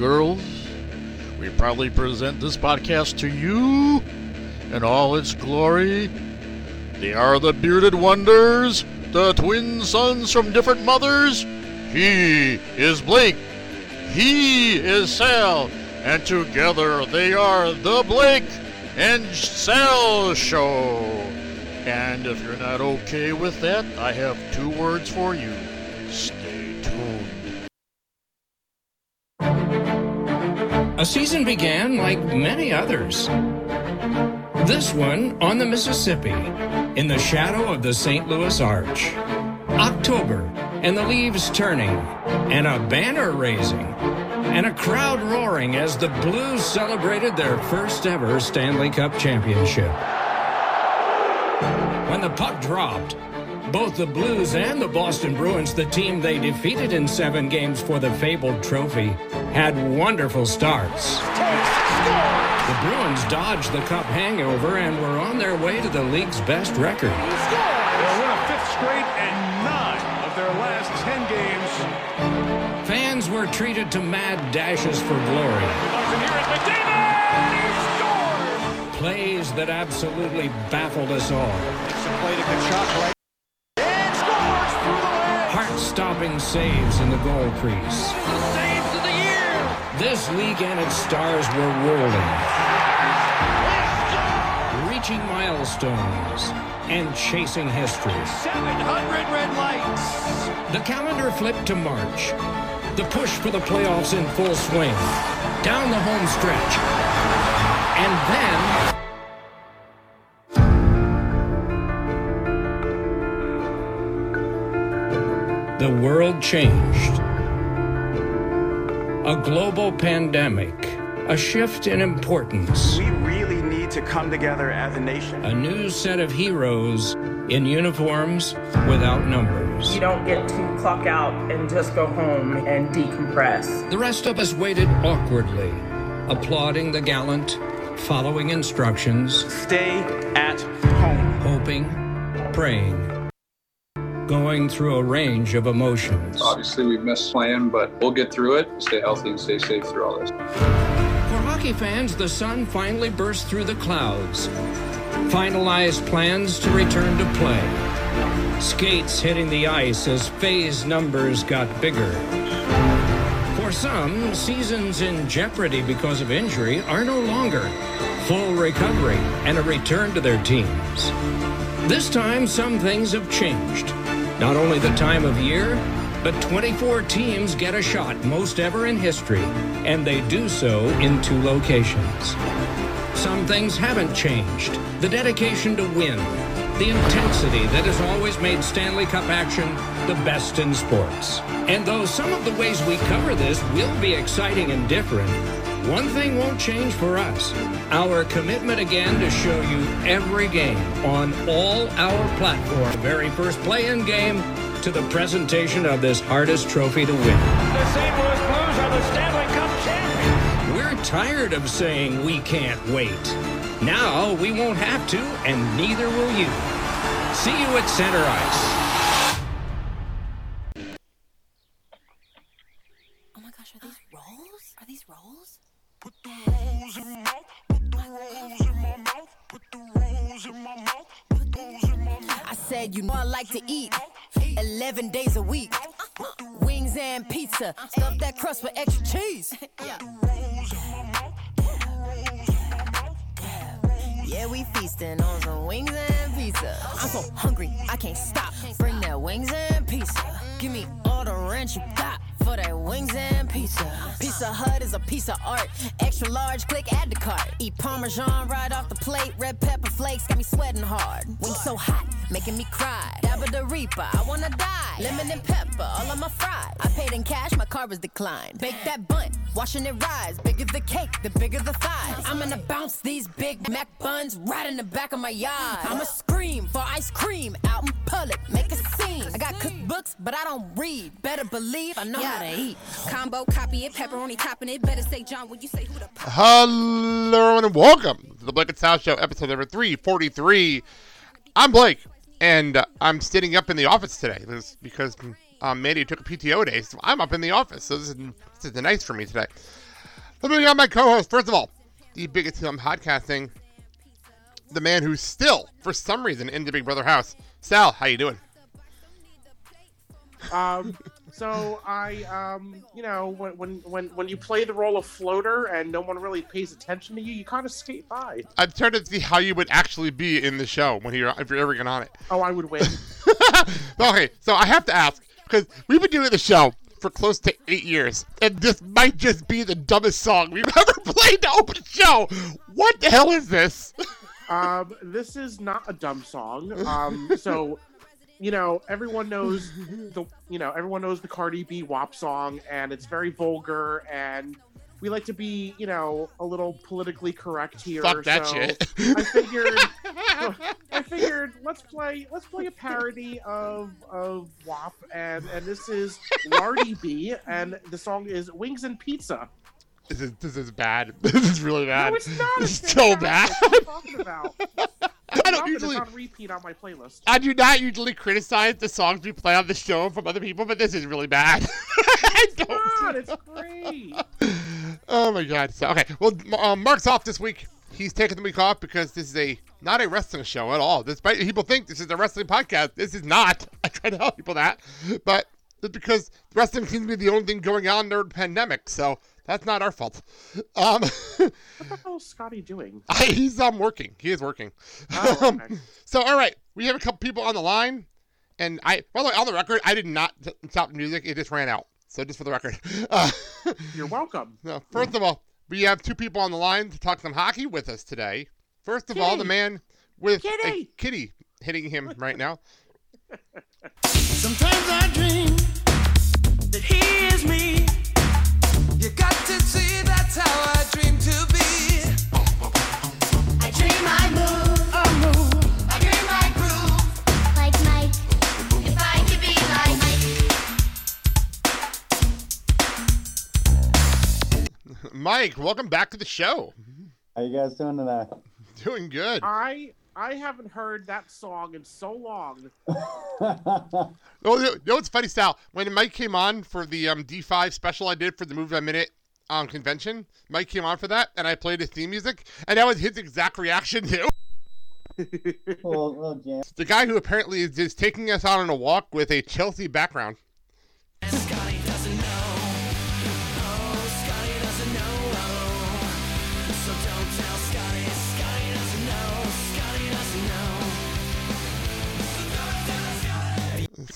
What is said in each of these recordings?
girls, we proudly present this podcast to you in all its glory. They are the bearded wonders, the twin sons from different mothers. He is Blake, he is Sal, and together they are the Blake and Sal Show. And if you're not okay with that, I have two words for you. Season began like many others. This one on the Mississippi, in the shadow of the St. Louis Arch. October, and the leaves turning, and a banner raising, and a crowd roaring as the Blues celebrated their first ever Stanley Cup championship. When the puck dropped, both the Blues and the Boston Bruins, the team they defeated in seven games for the fabled trophy, had wonderful starts. The Bruins dodged the cup hangover and were on their way to the league's best record. They'll win a fifth straight and nine of their last ten games. Fans were treated to mad dashes for glory. Larson here is McDavid! He scores! Plays that absolutely baffled us all. Leg! Heart-stopping saves in the goal crease. Saves of the year! This league and its stars were rolling, reaching milestones and chasing history. 700 red lights! The calendar flipped to March. The push for the playoffs in full swing. Down the home stretch. And then the world changed. A global pandemic, a shift in importance, We really need to come together as a nation. a new set of heroes in uniforms without numbers. You don't get to clock out and just go home and decompress. The rest of us waited awkwardly, applauding the gallant, following instructions, Stay at home. hoping, praying, going through a range of emotions. Obviously, we missed plan, but we'll get through it. Stay healthy and stay safe through all this. For hockey fans, the sun finally burst through the clouds. Finalized plans to return to play. Skates hitting the ice as phase numbers got bigger. For some, seasons in jeopardy because of injury are no longer. Full recovery and a return to their teams. This time, some things have changed. Not only the time of year, but 24 teams get a shot, most ever in history, and they do so in two locations. Some things haven't changed. The dedication to win, the intensity that has always made Stanley Cup action the best in sports. And though some of the ways we cover this will be exciting and different, one thing won't change for us. Our commitment again to show you every game on all our platforms. Very first play-in game to the presentation of this hardest trophy to win. The St. Louis Blues are the Stanley Cup champions! We're tired of saying we can't wait. Now we won't have to, and neither will you. See you at center ice. Rose in my mouth. Put the rose in my mouth. Put the rose in my mouth. Put in my mouth. I said you know I like to eat 11 days a week. Wings and pizza, stuff that crust with extra cheese. Yeah. Rose in my mouth. Put the rose in my mouth. Yeah, we feasting on some wings and pizza. I'm so hungry, I can't stop. Bring that wings and pizza. Give me all the ranch you got for that wings and pizza. Pizza Hut is a piece of art. Extra large, click add to cart. Eat Parmesan right off the plate. Red pepper flakes got me sweating hard. Wings so hot, making me cry. Dabba the Reaper, I wanna die. Lemon and pepper, all on my fries. I paid in cash, my car was declined. Bake that bun, watching it rise. Bigger the cake, the bigger the thighs. I'm gonna bounce these Big Mac buns right in the back of my yard. I'ma scream for ice cream out in public, make a scene. I got cookbooks, but I don't read. Better believe I know how to eat. Combo, copy it, pepperoni topping it. Better say John when you say who the Hello and welcome to the Blake and Sal Show, episode number 343. I'm Blake, and I'm standing up in the office today because Um, Mandy took a PTO day, so I'm up in the office. So this is, this is nice for me today. Let me on my co-host. First of all, the biggest on podcasting, the man who's still, for some reason, in the Big Brother house. Sal, how you doing? Um, so I, um, you know, when, when when when you play the role of floater and no one really pays attention to you, you kind of skate by. I'm trying to see how you would actually be in the show when you're if you're ever getting on it. Oh, I would win. okay, so I have to ask because we've been doing the show for close to eight years, and this might just be the dumbest song we've ever played to open the show. What the hell is this? um, this is not a dumb song. Um, so you know, everyone knows the you know everyone knows the Cardi B WAP song, and it's very vulgar, and we like to be you know a little politically correct here. Fuck that so shit. I figured, I figured let's play let's play a parody of of WAP, and and this is Lardy B, and the song is Wings and Pizza. This is this is bad. This is really bad. No, it's not. It's It's so bad. What are you talking about? I don't usually. On repeat on my playlist. I do not usually criticize the songs we play on the show from other people, but this is really bad. I don't. God, it's great. Oh my god. So okay, well, um, Mark's off this week. He's taking the week off because this is a not a wrestling show at all. Despite people think this is a wrestling podcast, this is not. I try to tell people that, but it's because wrestling seems to be the only thing going on during the pandemic. So that's not our fault. Um, What the hell is Scotty doing? he's um working. He is working. Oh, Um, okay. so all right, we have a couple people on the line, and I by the way on the record, I did not t- stop the music. It just ran out. So just for the record. Uh, You're welcome. no, first of all, we have two people on the line to talk some hockey with us today. First of all, the man with a Kitty. kitty hitting him right now. Sometimes I dream that he is me. Mike. Mike, welcome back to the show. How you guys doing today? Doing good. I I haven't heard that song in so long. Oh, you know what's funny, Sal? When Mike came on for the um, D5 special I did for the Move a Minute um, convention, Mike came on for that, and I played his theme music, and that was his exact reaction too. little, little jam. The guy who apparently is just taking us out on a walk with a Chelsea background.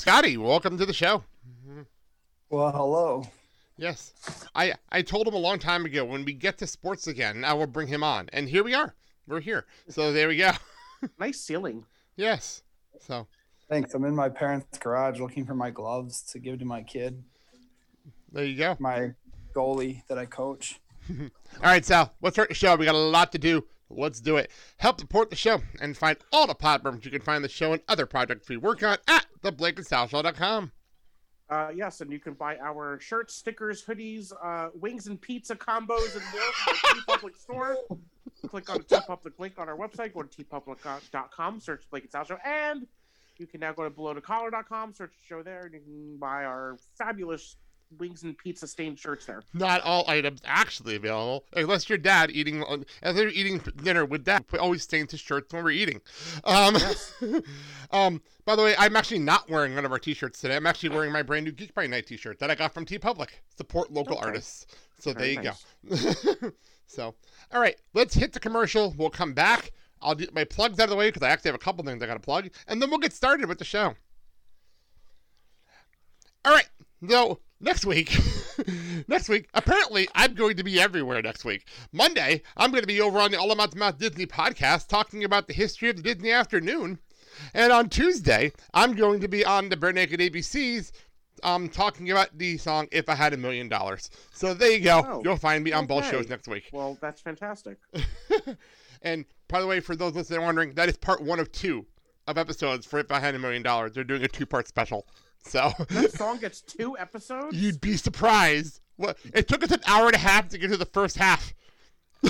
Scotty, welcome to the show. Well, hello. Yes, I I told him a long time ago when we get to sports again, I will bring him on, and here we are. We're here. So there we go. Nice ceiling. yes. So Thanks. I'm in my parents' garage looking for my gloves to give to my kid, there you go. my goalie that I coach. All right, Sal, let's start the show. We got a lot to do. Let's do it. Help support the show and find all the platforms you can find the show and other projects we work on at theblakeandsalshow.com. Uh, yes, and you can buy our shirts, stickers, hoodies, uh, wings and pizza combos, and more from our TeePublic store. Click on the T Public link on our website. Go to teepublic.com, search Blake and Sal Show, and you can now go to belowthecollar.com, search the show there, and you can buy our fabulous wings and pizza stained shirts there. Not all items actually available, unless your dad eating, as they're eating dinner with dad, we always stains his shirts when we're eating. Um, um, by the way, I'm actually not wearing one of our t-shirts today. I'm actually wearing my brand new Geek by Night t-shirt that I got from TeePublic. Support local Okay. artists. So Very there you go. so, all right, let's hit the commercial. We'll come back. I'll get my plugs out of the way because I actually have a couple things I got to plug, and then we'll get started with the show. All right. So next week, next week, apparently I'm going to be everywhere next week. Monday, I'm going to be over on the All About the Mouth Disney podcast talking about the history of the Disney afternoon. And on Tuesday, I'm going to be on the Bare Naked ABCs um, talking about the song If I Had a Million Dollars. So there you go. Oh, You'll find me on both shows next week. Well, that's fantastic. and by the way, for those listening wondering, that is part one of two of episodes for If I Had a Million Dollars. They're doing a two part special. So That song gets two episodes? You'd be surprised. What it took us an hour and a half to get to the first half.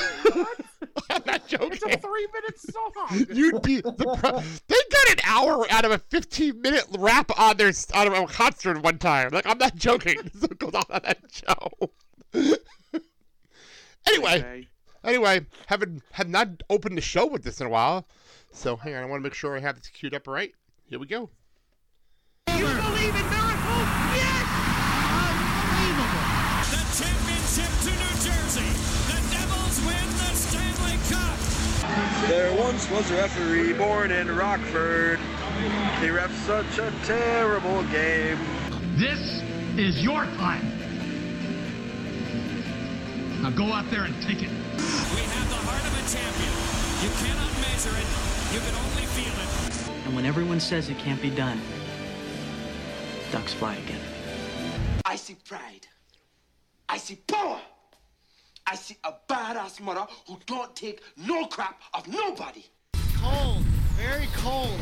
I'm not joking. It's a three minute song. You'd be surprised. Thank got an hour out of a 15 minute rap on their on a concert one time. Like I'm not joking. this is what goes on on that show. anyway, anyway, haven't have not opened the show with this in a while, so hang on. I want to make sure I have this queued up right. Here we go. You believe in miracles? Yes! Unbelievable! The championship to New Jersey. The Devils win the Stanley Cup. There once was a referee born in Rockford. He refs such a terrible game. This is your time. Now go out there and take it. We have the heart of a champion. You cannot measure it. You can only feel it. And when everyone says it can't be done, ducks fly again. I see pride. I see power. I see a badass mother who don't take no crap of nobody. Cold, very cold.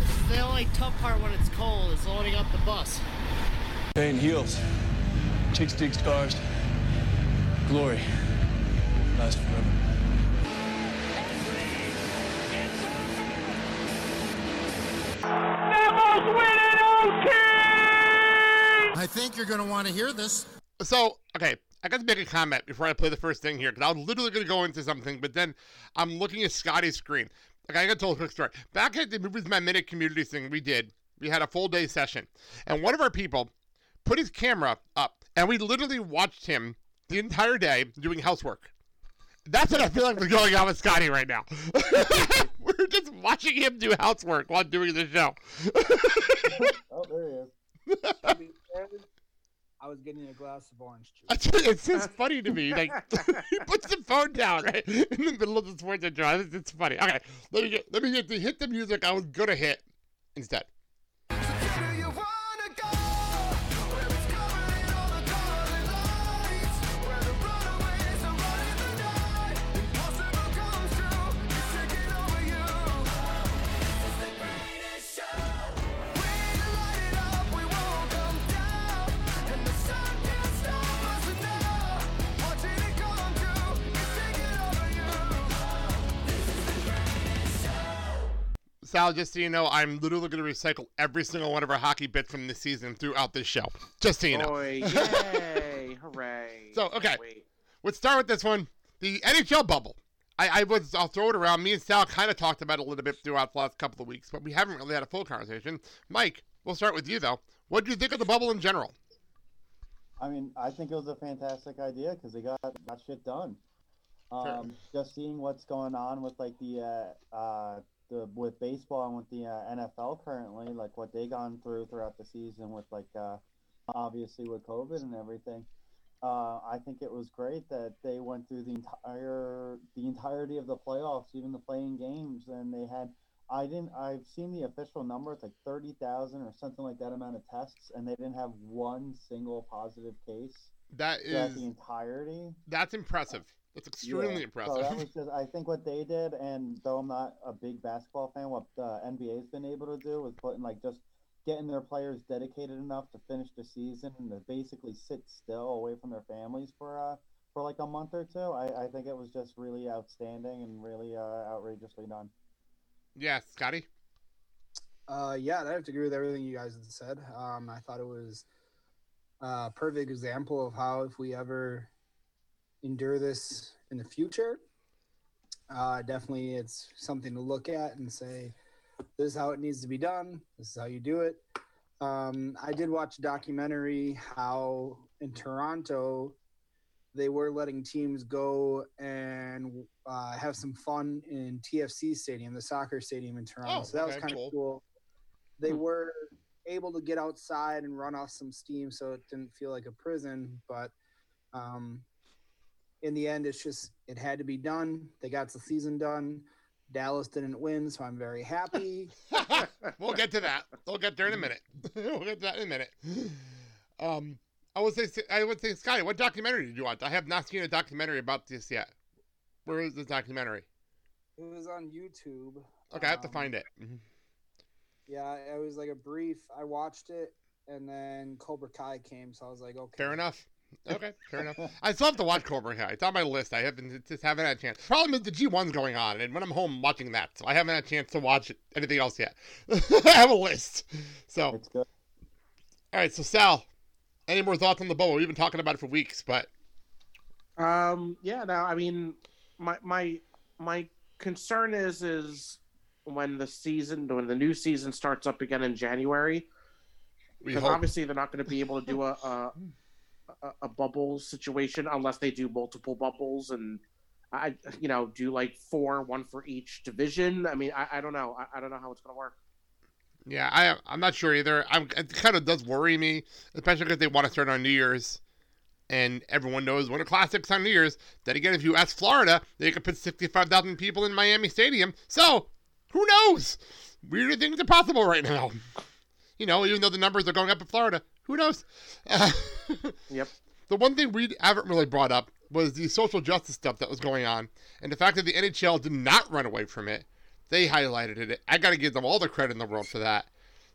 This is the only tough part when it's cold is loading up the bus. Pain heals. Chicks dig scars. Glory lasts forever. I think you're going to want to hear this. So, okay, I got to make a comment before I play the first thing here because I was literally going to go into something, but then I'm looking at Scotty's screen. Okay, I got to tell a quick story. Back at the Movies My Minute community thing we did, we had a full day session, and one of our people put his camera up, and we literally watched him the entire day doing housework. That's what I feel like is going on with Scotty right now. Just watching him do housework while doing the show. Oh, there he is. To be fair, I was getting a glass of orange juice. it's just funny to me. Like he puts the phone down right in the middle of the sports intro. It's, it's funny. Okay, let me get let me get to hit the music I was gonna hit instead. Sal, just so you know, I'm literally going to recycle every single one of our hockey bits from this season throughout this show. Just so you know. Boy, yay, hooray. So, okay, let's start with this one. The NHL bubble. I, I was, I'll throw it around. Me and Sal kind of talked about it a little bit throughout the last couple of weeks, but we haven't really had a full conversation. Mike, we'll start with you though. What do you think of the bubble in general? I mean, I think it was a fantastic idea because they got got shit done. Um, just seeing what's going on with like the uh, uh, the with baseball and with the uh, NFL currently, like what they gone through throughout the season with like uh, obviously with COVID and everything. Uh, I think it was great that they went through the entire the entirety of the playoffs, even the playing games, and they had. I didn't. I've seen the official number. It's like thirty thousand or something like that amount of tests, and they didn't have one single positive case. That throughout the entirety. That's impressive. That's extremely Yeah, impressive. So that was just, I think what they did, and though I'm not a big basketball fan, what the NBA's been able to do is putting like just getting their players dedicated enough to finish the season and to basically sit still away from their families for uh for like a month or two. I, I think it was just really outstanding and really uh, outrageously done. yeah, Scotty. Uh, yeah, I have to agree with everything you guys have said. Um, I thought it was a perfect example of how if we ever endure this in the future, uh, definitely it's something to look at and say, this is how it needs to be done. This is how you do it. Um, I did watch a documentary how in Toronto they were letting teams go and uh, have some fun in TFC Stadium, the soccer stadium in Toronto. Oh, so that was okay, kind of cool. cool. They were able to get outside and run off some steam, so it didn't feel like a prison. But um, in the end, it's just it had to be done. They got the season done. Dallas didn't win, so I'm very happy. we'll get to that. We'll get there in a minute. we'll get to that in a minute. Um, I would say, I would say, Scotty, what documentary did you watch? I have not seen a documentary about this yet. Where is the documentary? It was on YouTube. Okay, I have to Um, find it. Mhm. Yeah, it was like a brief. I watched it, and then Cobra Kai came, so I was like, okay. Fair enough. Okay, fair enough. I still have to watch Cobra Kai. It's on my list. I haven't just haven't had a chance. Problem is the G1's going on, and when I'm home, I'm watching that, so I haven't had a chance to watch anything else yet. I have a list. So, It's good. all right. So Sal, any more thoughts on the bubble? We've been talking about it for weeks, but Um, yeah, no, I mean, my my my concern is is when the season when the new season starts up again in January, because obviously they're not going to be able to do a a, a a bubble situation unless they do multiple bubbles and I you know do like four, one for each division. I mean, I, I don't know, I, I don't know how it's going to work. Yeah, I I'm not sure either. I'm it kind of does worry me, especially because they want to start on New Year's, and everyone knows Winter Classics on New Year's. Then again, if you ask Florida, they could put sixty five thousand people in Miami Stadium. So who knows? Weirder things are possible right now. You know, even though the numbers are going up in Florida, who knows? Uh, Yep. the one thing we haven't really brought up was the social justice stuff that was going on, and the fact that the NHL did not run away from it. They highlighted it. I got to give them all the credit in the world for that.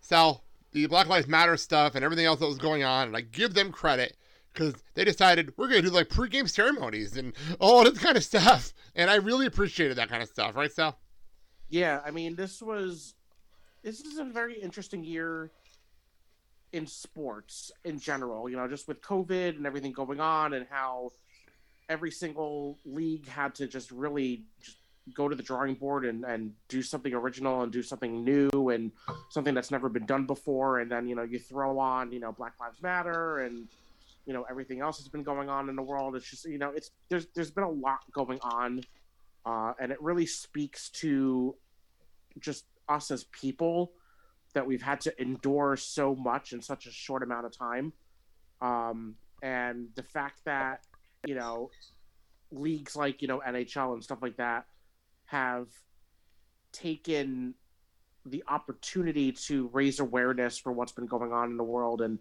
Sal, the Black Lives Matter stuff and everything else that was going on, and I give them credit because they decided we're going to do like pregame ceremonies and all this kind of stuff. And I really appreciated that kind of stuff, right, Sal? Yeah, I mean, this was this is a very interesting year in sports in general. You know, just with COVID and everything going on, and how every single league had to just really just go to the drawing board and and do something original and do something new and something that's never been done before. And then you know you throw on you know Black Lives Matter and you know everything else that's been going on in the world. It's just you know it's there's there's been a lot going on, uh, and it really speaks to just us as people that we've had to endure so much in such a short amount of time. Um, and the fact that, you know, leagues like, you know, NHL and stuff like that have taken the opportunity to raise awareness for what's been going on in the world and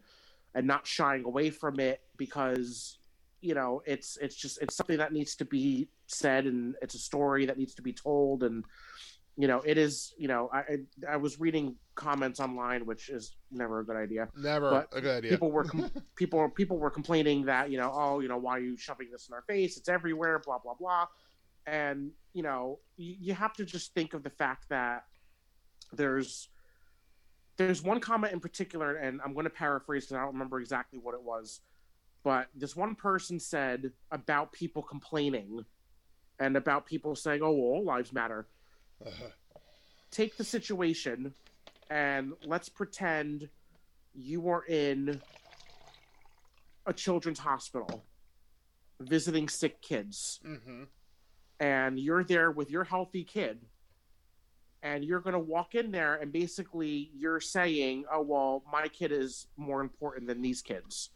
and not shying away from it because you know it's it's just it's something that needs to be said and it's a story that needs to be told and you know it is you know i i, was reading comments online which is never a good idea. Never but a good idea. people were com- people people were complaining that you know oh you know why are you shoving this in our face? It's everywhere blah blah blah. And you know you, you have to just think of the fact that there's there's one comment in particular and i'm going to paraphrase because i don't remember exactly what it was but this one person said about people complaining and about people saying oh well, all lives matter take the situation and let's pretend you are in a children's hospital visiting sick kids. Mm-hmm. and you're there with your healthy kid. And you're going to walk in there and basically you're saying oh well my kid is more important than these kids.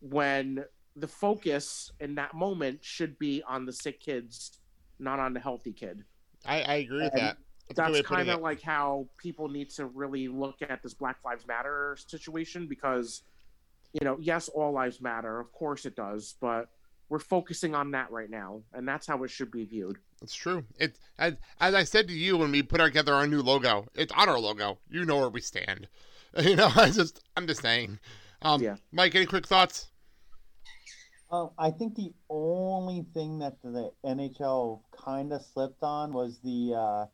When the focus in that moment should be on the sick kids not on the healthy kid I, I agree with that. That's, a good way that's kind of like how people need to really look at this Black Lives Matter situation because, you know, yes, all lives matter. Of course it does. But we're focusing on that right now. And that's how it should be viewed. It's true. It as as I said to you when we put together our new logo, it's on our logo. You know where we stand. You know, I just I'm just saying. Um, Yeah. Mike, any quick thoughts? Um, I think the only thing that the NHL kind of slipped on was the uh,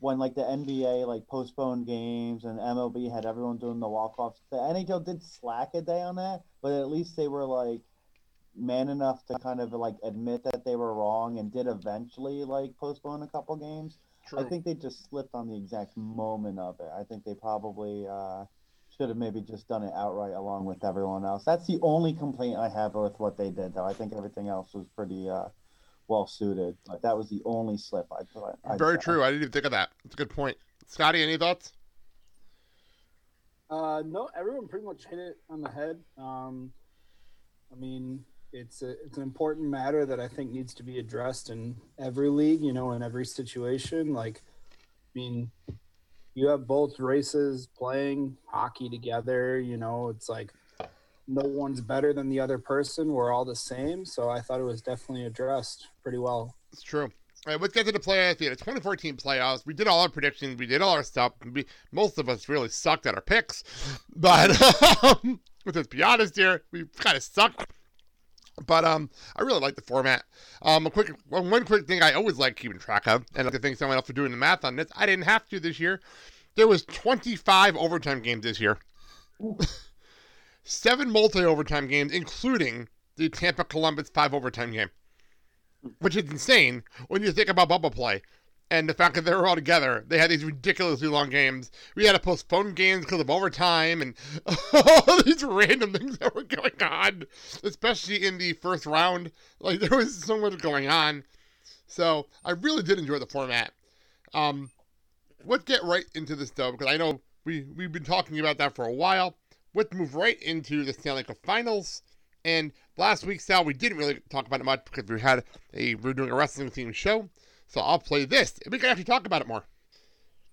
when like the NBA like postponed games and MLB had everyone doing the walk offs. The NHL did slack a day on that, but at least they were like man enough to kind of like admit that they were wrong and did eventually like postpone a couple games. I think they just slipped on the exact moment of it. I think they probably uh, should have maybe just done it outright along with everyone else. That's the only complaint I have with what they did, though. I think everything else was pretty uh, well suited. But that was the only slip I thought. I'd Very say. true. I didn't even think of that. It's a good point. Scotty, any thoughts? Uh, no, everyone pretty much hit it on the head. Um, I mean, it's a, it's an important matter that I think needs to be addressed in every league, you know, in every situation. Like, I mean, you have both races playing hockey together. You know, it's like no one's better than the other person. We're all the same. So I thought it was definitely addressed pretty well. It's true. All right, let's get to the playoffs. We had a 2014 playoffs. We did all our predictions. We did all our stuff. We, most of us really sucked at our picks, but um, let's be honest here, we kind of sucked. But um, I really like the format. Um, a quick one, quick thing I always like keeping track of, and I like to thank someone else for doing the math on this. I didn't have to this year. There was 25 overtime games this year, seven multi overtime games, including the Tampa Columbus five overtime game which is insane when you think about bubble play and the fact that they were all together. They had these ridiculously long games. We had to postpone games because of overtime and all these random things that were going on, especially in the first round. Like there was so much going on. So I really did enjoy the format. Um, let's get right into this though, because I know we we've been talking about that for a while. Let's move right into the Stanley Cup Finals. And last week, Sal, we didn't really talk about it much because we had a we were doing a wrestling themed show. So I'll play this, and we can actually talk about it more.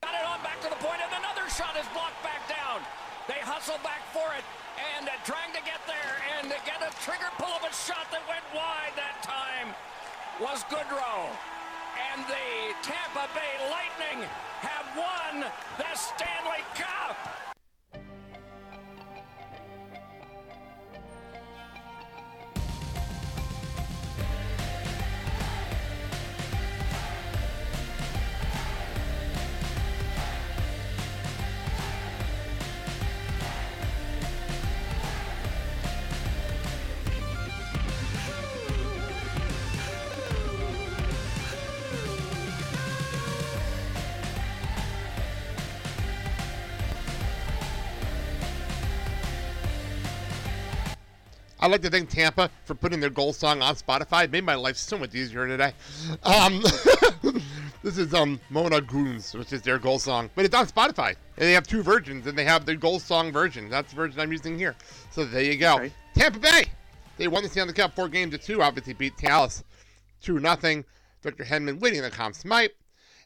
Got it on back to the point, and another shot is blocked back down. They hustle back for it, and uh, trying to get there, and to get a trigger pull of a shot that went wide that time was Goodrow. And the Tampa Bay Lightning have won the Stanley Cup. I'd like to thank Tampa for putting their goal song on Spotify. It made my life so much easier today. Um, this is um Mona Goons, which is their goal song, but it's on Spotify, and they have two versions, and they have the goal song version. That's the version I'm using here. So there you go. Tampa Bay, they won the Stanley Cup four games to two. Obviously beat Dallas two nothing. Victor Hedman winning the Conn Smythe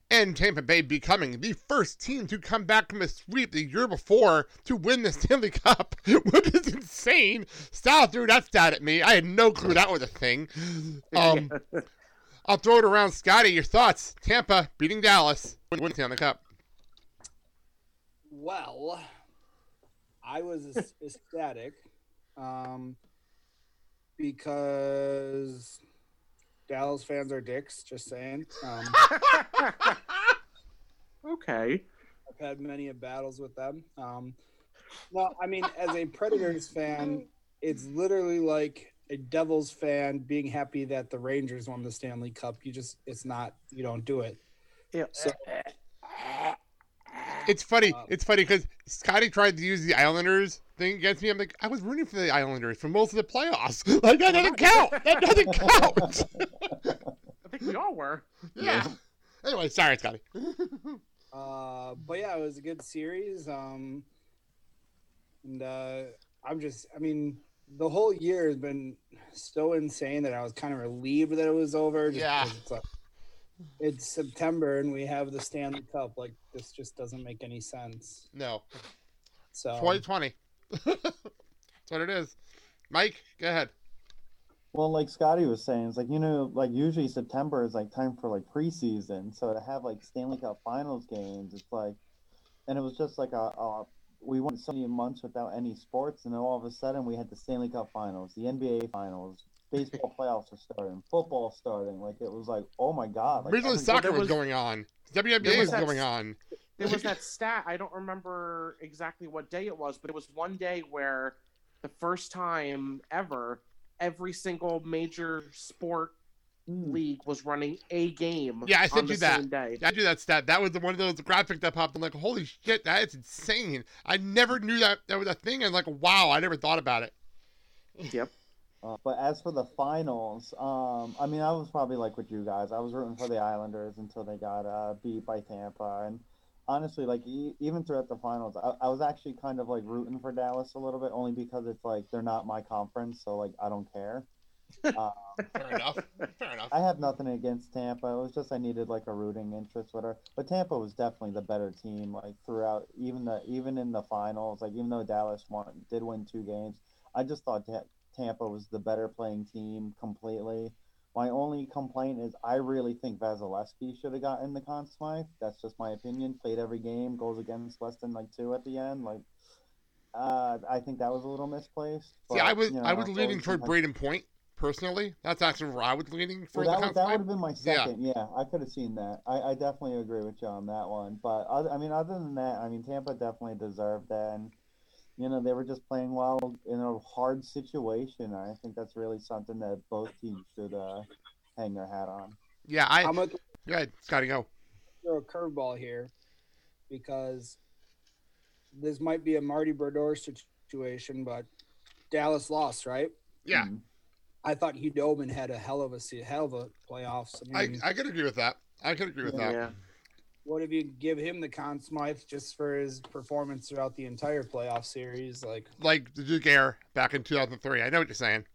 and Tampa Bay becoming the first team to come back from a sweep the year before to win the Stanley Cup, which is insane. Sal threw that stat at me. I had no clue that was a thing. Um, I'll throw it around. Scotty, your thoughts? Tampa beating Dallas, win, win the Stanley Cup. Well, I was ecstatic um, because Dallas fans are dicks. Just saying. Um, okay. I've had many of battles with them. Um, well, I mean, as a Predators fan, it's literally like a Devils fan being happy that the Rangers won the Stanley Cup. You just, it's not, you don't do it. Yeah. So, It's funny. It's funny because Scotty tried to use the Islanders thing against me. I'm like, I was rooting for the Islanders for most of the playoffs. Like that doesn't count. That doesn't count. I think we all were. yeah. Anyway, sorry, Scotty. uh, but yeah, it was a good series. Um, and uh, I'm just, I mean, the whole year has been so insane that I was kind of relieved that it was over. Just Yeah. It's, like, it's September and we have the Stanley Cup. Like, this just doesn't make any sense. No. So 2020. That's what it is. Mike, go ahead. Well, like Scotty was saying, it's like you know, like usually September is like time for like preseason. So to have like Stanley Cup Finals games, it's like, and it was just like a, a we went so many months without any sports, and then all of a sudden we had the Stanley Cup Finals, the NBA Finals, baseball playoffs are starting, football starting. Like it was like, oh my god! Like, Major League Soccer was, going on. WNBA was was that- going on. There was that stat. I don't remember exactly what day it was, but it was one day where the first time ever, every single major sport hmm. league was running a game. Yeah, I on sent the you that. Same day. I do that stat. That was the, one of those graphics that popped. I'm like, holy shit, that is insane. I never knew that that was a thing. And like, wow, I never thought about it. Yep. Uh, but as for the finals, um, I mean, I was probably like with you guys. I was rooting for the Islanders until they got uh, beat by Tampa, and honestly, like e- even throughout the finals, I, I was actually kind of like rooting for Dallas a little bit, only because it's like they're not my conference, so like I don't care. Um, Fair enough. Fair enough. I have nothing against Tampa. It was just I needed like a rooting interest with her. But Tampa was definitely the better team, like throughout, even the even in the finals. Like even though Dallas won, did win two games, I just thought Ta- Tampa was the better playing team completely. My only complaint is I really think Vasilevskiy should have gotten the Conn Smythe. That's just my opinion. Played every game, goes against less than like two at the end. Like, uh, I think that was a little misplaced. See, I was you I was leaning toward Brayden Point personally. That's actually where I was leaning for Well, that, that would have been my Smythe. Yeah. second. Yeah, I could have seen that. I, I definitely agree with you on that one. But other, I mean, other than that, I mean, Tampa definitely deserved that, and you know they were just playing well in a hard situation. I think that's really something that both teams should uh, hang their hat on. Yeah, I. I'm gonna Go ahead, Scotty. Go. throw a curveball here because this might be a Marty Brodeur situation, but Dallas lost, right? Yeah, I thought Khudobin had a hell of a hell of a playoffs. I I mean, I could agree with that. I could agree with that. What if you give him the Conn Smythe just for his performance throughout the entire playoff series? Like, Like the Giguère back in 2003. I know what you're saying.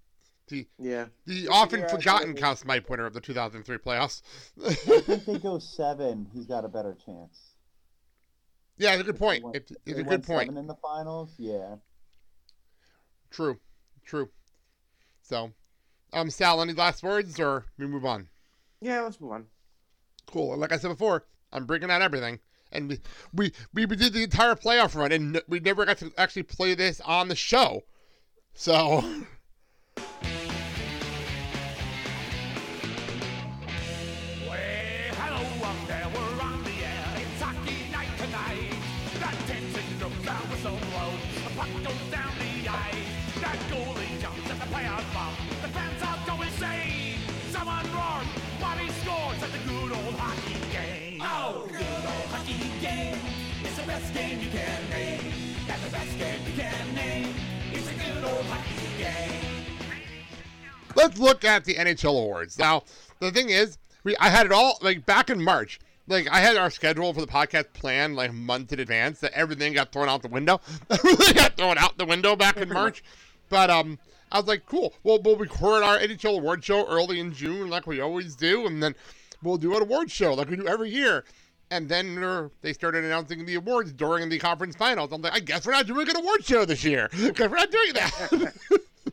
The yeah. the Duke often Air forgotten actually- Conn Smythe winner of the 2003 playoffs. I think they go seven. He's got a better chance. yeah, it's a good point. Went- It's, it's a good point. Seven in the finals. Yeah. True, true. So, um, Sal, any last words, or we move on? Yeah, let's move on. Cool. Like I said before, I'm bringing out everything, and we we we did the entire playoff run, and we never got to actually play this on the show. So. That goalie jumps at the playoff bomb. Best game you can name. The best game you can name. It's a good old hockey game. let's look at the NHL awards. Now, the thing is, we I had it all like back in March. Like I had our schedule for the podcast planned like a month in advance. That everything got thrown out the window. everything got thrown out the window back in March. But um, I was like, cool. Well, we'll record our NHL award show early in June, like we always do, and then we'll do an award show like we do every year. And then they started announcing the awards during the conference finals. I'm like, I guess we're not doing an award show this year because we're not doing that.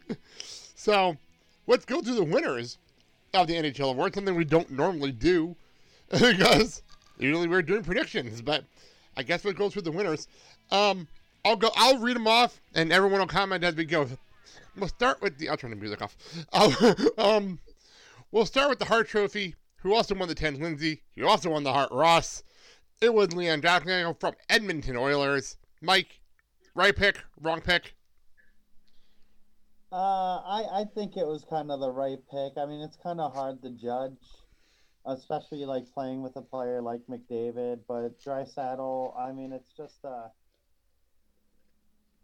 so let's go through the winners of the NHL awards, something we don't normally do because usually we're doing predictions. But I guess we'll go through the winners. Um, I'll go. I'll read them off, and everyone will comment as we go. We'll start with the. I'll turn the music off. Um, we'll start with the Hart Trophy. Who also won the Ted Lindsay? Who also won the Art Ross? It was Leon Draisaitl from Edmonton Oilers. Mike, right pick, wrong pick. Uh, I, I think it was kind of the right pick. I mean, it's kind of hard to judge, especially like playing with a player like McDavid. But Draisaitl, I mean, it's just uh,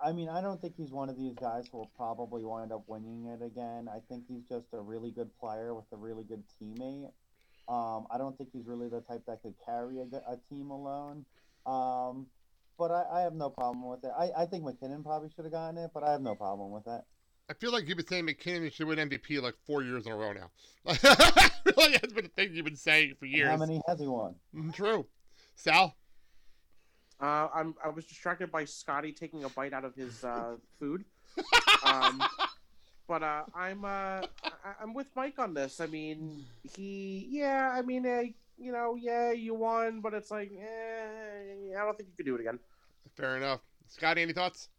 I mean, I don't think he's one of these guys who will probably wind up winning it again. I think he's just a really good player with a really good teammate. Um, I don't think he's really the type that could carry a team alone. Um, but I, I have no problem with it. I, I think MacKinnon probably should have gotten it, but I have no problem with that. I feel like you've been saying MacKinnon should win MVP like four years in a row now. I feel like that's been a thing you've been saying for years. How many has he won? Mm, True. Sal? Uh, I'm I was distracted by Scotty taking a bite out of his uh, food. Um, but uh, I'm uh, I, I'm with Mike on this. I mean, he yeah. I mean, uh, you know, yeah, you won, but it's like, eh, I don't think you could do it again. Fair enough. Scotty, any thoughts?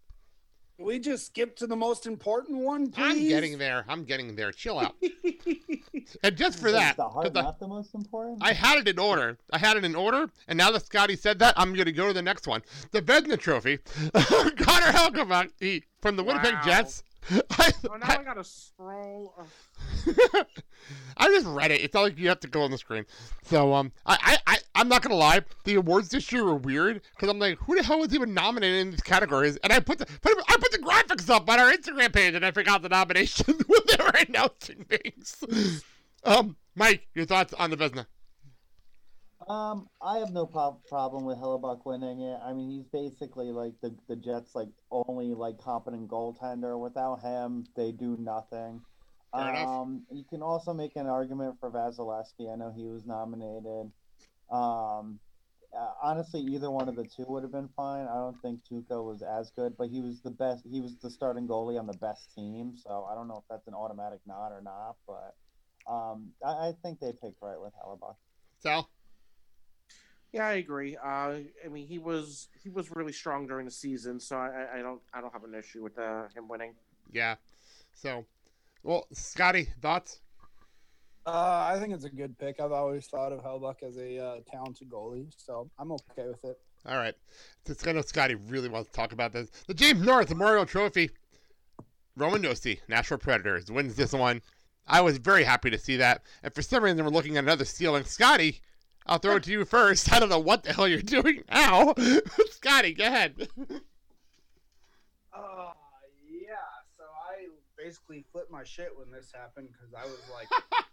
We just skip to the most important one, please? I'm getting there. I'm getting there. Chill out. and just for Is that, the Hart 'cause I- not the most important? I had it in order. I had it in order, and now that Scotty said that, I'm going to go to the next one. The Vezina Trophy. Connor Hellebuyck from the Winnipeg Wow. Jets. I, Oh, now I, gotta scroll. I just read it. It's not like you have to go on the screen. So um, I I, I I'm not gonna lie. The awards this year were weird because I'm like, who the hell was even nominated in these categories? And I put the put, I put the graphics up on our Instagram page, and I forgot the nomination when they were announcing things. um, Mike, your thoughts on the Vezina? Um, I have no prob- problem with Hellebuyck winning it. I mean, he's basically like the the Jets' like only like competent goaltender. Without him, they do nothing. Um, you can also make an argument for Vasilevskiy. I know he was nominated. Um, uh, honestly, either one of the two would have been fine. I don't think Tuukka was as good, but he was the best. He was the starting goalie on the best team, so I don't know if that's an automatic nod or not. But Um, I, I think they picked right with Hellebuyck. Sal? Yeah, I agree. Uh, I mean, he was he was really strong during the season, so I, I don't I don't have an issue with uh, him winning. Yeah. So, well, Scotty, thoughts? Uh, I think it's a good pick. I've always thought of Hellebuyck as a uh, talented goalie, so I'm okay with it. All right. Since I know Scotty really wants to talk about this, the James Norris Memorial Trophy. Roman Josi, Nashville Predators, wins this one. I was very happy to see that. And for some reason, we're looking at another steal. And Scotty, I'll throw it to you first. I don't know what the hell you're doing now. Scotty, go ahead. Uh, yeah. So I basically flipped my shit when this happened because I was like,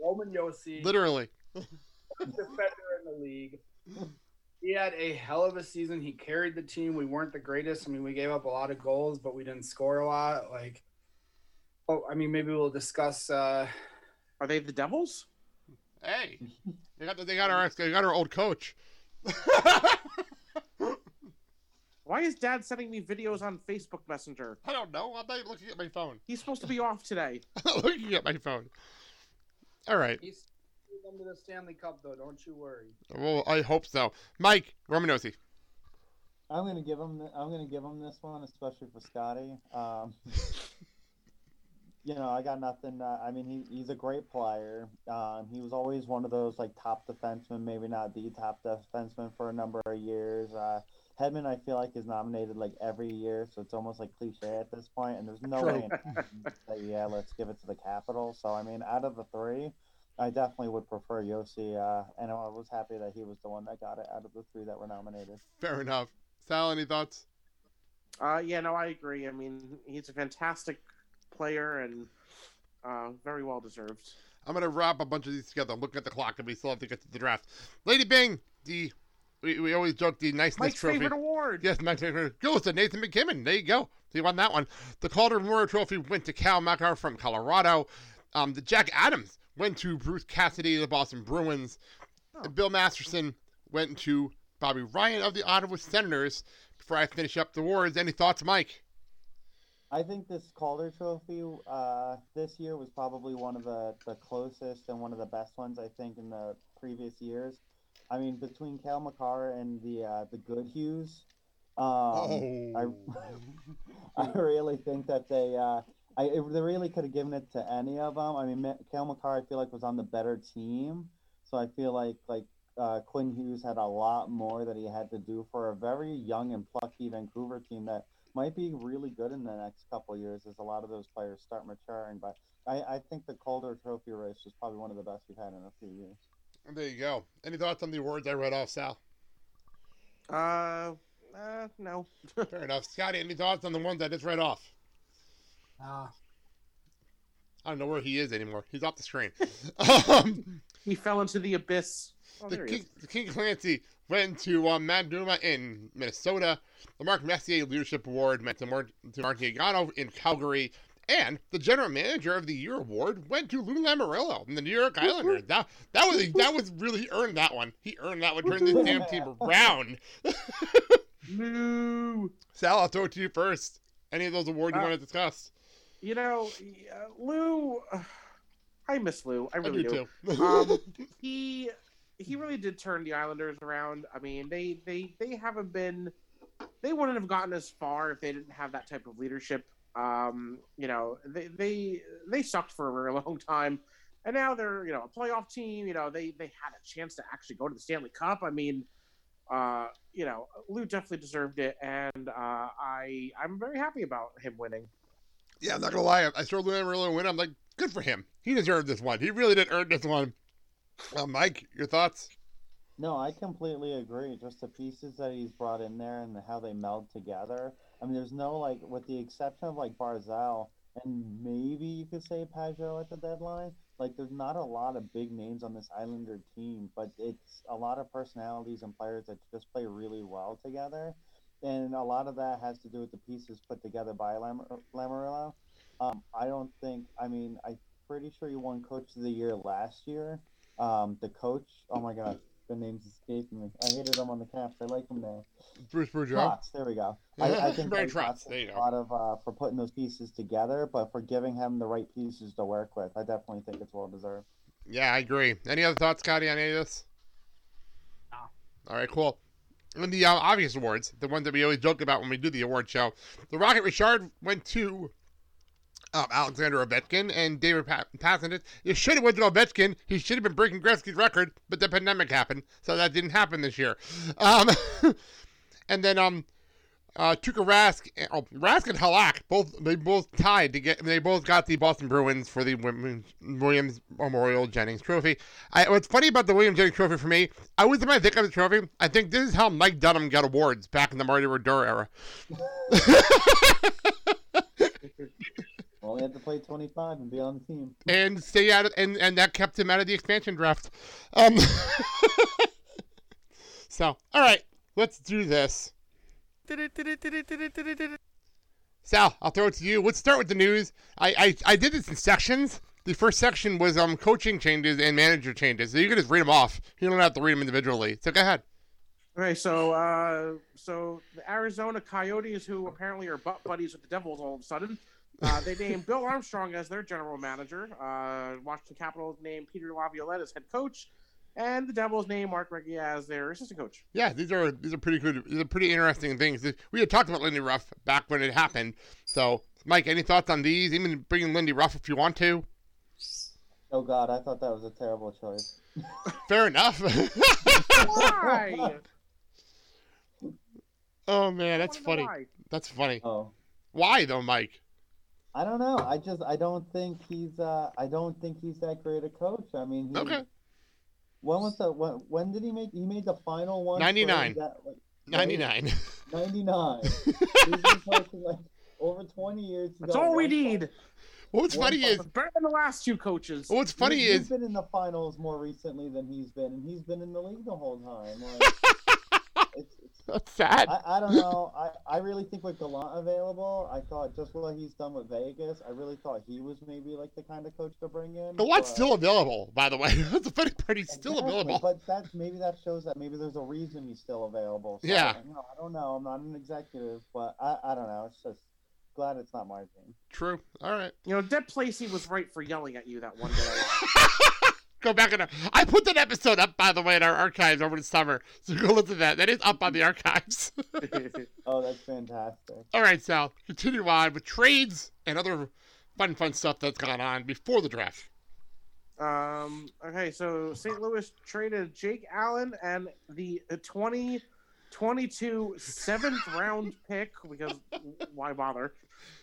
Roman Josi, Literally. defender in the league. He had a hell of a season. He carried the team. We weren't the greatest. I mean, we gave up a lot of goals, but we didn't score a lot. Like, oh, I mean, maybe we'll discuss. Uh, Are they the Devils? Hey, they got they got our they got our old coach. Why is Dad sending me videos on Facebook Messenger? I don't know. I'm not looking at my phone. He's supposed to be off today. I'm not looking at my phone. All right. He's them to the Stanley Cup, though. Don't you worry. Well, I hope so. Mike Romanosi. I'm gonna give him. th- I'm gonna give him this one, especially for Scotty. Um, you know, I got nothing. Uh, I mean, he, he's a great player. Um, he was always one of those like top defensemen, maybe not the top defenseman for a number of years. Uh, Hedman, I feel like, is nominated like every year, so it's almost like cliche at this point. And there's no way in to say, yeah, let's give it to the Capital. So I mean, out of the three, I definitely would prefer Josi, uh, and I was happy that he was the one that got it out of the three that were nominated. Fair enough. Sal, any thoughts? Uh, yeah, no, I agree. I mean, he's a fantastic player and uh, very well deserved. I'm gonna wrap a bunch of these together. I'm looking at the clock, and we still have to get to the draft. Lady Byng, the we, we always joke the niceness Mike's trophy. My favorite award. Yes, Mike's favorite goes to Nathan MacKinnon. There you go. He won that one. The Calder Memorial Trophy went to Cal Makar from Colorado. Um, the Jack Adams went to Bruce Cassidy of the Boston Bruins. And Bill Masterton went to Bobby Ryan of the Ottawa Senators. Before I finish up the awards, any thoughts, Mike? I think this Calder Trophy uh, this year was probably one of the, the closest and one of the best ones I think in the previous years. I mean, between Cal Makar and the uh, the Good Hughes, um, I I really think that they uh, I it, they really could have given it to any of them. I mean, Cal Makar I feel like was on the better team, so I feel like like uh, Quinn Hughes had a lot more that he had to do for a very young and plucky Vancouver team that might be really good in the next couple of years as a lot of those players start maturing. But I, I think the Calder Trophy race was probably one of the best we've had in a few years. There you go. Any thoughts on the awards I read off, Sal? Uh, uh no. Fair enough. Scotty, any thoughts on the ones I just read off? Uh, I don't know where he is anymore. He's off the screen. um, he fell into the abyss. Oh, the, there he King, is. the King Clancy went to um, Matt in Minnesota. The Mark Messier Leadership Award went to Mark, to Mark Giordano in Calgary. And the General Manager of the Year award went to Lou Lamoriello in the New York Islanders. That that was that was really earned that one. He earned that one. Turned this damn team around. Lou. Sal, I'll throw it to you first. Any of those awards you Uh, want to discuss? You know, uh, Lou. Uh, I miss Lou. I really do do. too. um, he he really did turn the Islanders around. I mean, they they they haven't been. They wouldn't have gotten as far if they didn't have that type of leadership. Um, you know, they they they sucked for a very long time, and now they're you know a playoff team. You know, they they had a chance to actually go to the Stanley Cup. I mean. Uh, you know, Lou definitely deserved it, and uh, I I'm very happy about him winning. Yeah, I'm not gonna lie. I saw Lou Lamoriello win. I'm like, good for him. He deserved this one. He really did earn this one. Uh, Mike, your thoughts? No, I completely agree. Just the pieces that he's brought in there and how they meld together. I mean, there's no like, with the exception of like Barzal and maybe you could say Pageau at the deadline. Like, there's not a lot of big names on this Islander team, but it's a lot of personalities and players that just play really well together. And a lot of that has to do with the pieces put together by Lam- Lamoriello. Um, I don't think. I mean, I'm pretty sure he won Coach of the Year last year. Um, the coach, oh my God, The name's escaping me. I hated him on the Caps. I like him there. Bruce Boudreau. There we go. I, I think Barry Barry Trotz, Trotz there you has go. a lot of uh, for putting those pieces together, but for giving him the right pieces to work with. I definitely think it's well deserved. Yeah, I agree. Any other thoughts, Scotty, on any of this? No. All right, cool. And the uh, obvious awards, the one that we always joke about when we do the award show, the Rocket Richard went to um, Alexander Ovechkin and David pa-. It should have went to Ovechkin. He should have been breaking Gretzky's record, but the pandemic happened, so that didn't happen this year. Um, and then um, uh, Rask, oh, Rask and Halak both they both tied to get. They both got the Boston Bruins for the Williams Memorial Jennings Trophy. I, what's funny about the Williams Jennings Trophy for me, I always when I think of the trophy, I think this is how Mike Dunham got awards back in the Marty Brodeur era. Only had to play 25 and be on the team. and stay out of, and and that kept him out of the expansion draft. Um, so all right, let's do this. Sal, I'll throw it to you. Let's start with the news. I, I I did this in sections. The first section was um coaching changes and manager changes. So you can just read them off. You don't have to read them individually. So go ahead. Okay, so uh, so the Arizona Coyotes, who apparently are butt buddies with the Devils, all of a sudden, uh, they named Bill Armstrong as their general manager. Uh, Washington Capitals named Peter Laviolette as head coach, and the Devils named Mark Recchi as their assistant coach. Yeah, these are these are pretty good. These are pretty interesting things. We had talked about Lindy Ruff back when it happened. So, Mike, any thoughts on these? Even bringing Lindy Ruff if you want to. Oh God, I thought that was a terrible choice. Fair enough. Why? oh man, that's know funny. That's funny. Oh. Why though, Mike? I don't know. I just I don't think he's uh I don't think he's that great a coach. I mean, he, Okay. When was the when when did he make he made the final one? for 99. that, like, Ninety nine. 99. He's been coaching like over 20 years. He's That's all we one- need. What's funny is Better than the last two coaches. what's funny you, is you've been in the finals more recently than he's been, and he's been in the league the whole time. Like, it's, it's, that's sad. I, I don't know. I, I really think with Gallant available, I thought just what he's done with Vegas, I really thought he was maybe like the kind of coach to bring in. The what's but- still available, by the way. That's the funny part. He's still Exactly, available. But that maybe that shows that maybe there's a reason he's still available. So, Yeah. You know, I don't know. I'm not an executive, but I, I don't know. It's just glad it's not my team. True. All right. You know, Deb Placey was right for yelling at you that one day. Go back and I put that episode up, by the way, in our archives over the summer. So go listen to that. That is up on the archives. Oh, that's fantastic. All right, Sal. Continue on with trades and other fun, fun stuff that's gone on before the draft. Um, okay, so St. Louis traded Jake Allen and the 2022 seventh round pick, because why bother,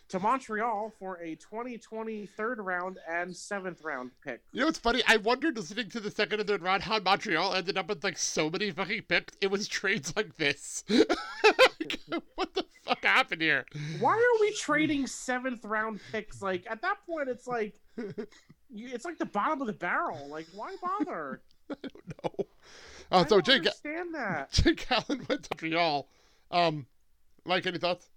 to Montreal for a 2020 third round and seventh round pick. You know what's funny? I wondered listening to the second and third round how Montreal ended up with like so many fucking picks. It was trades like this. what the fuck happened here? Why are we trading seventh round picks? Like, at that point, it's like. It's like the bottom of the barrel. Like, why bother? Uh, so I don't Jake, understand that. Jake Allen went to Montreal. Um, Mike, any thoughts?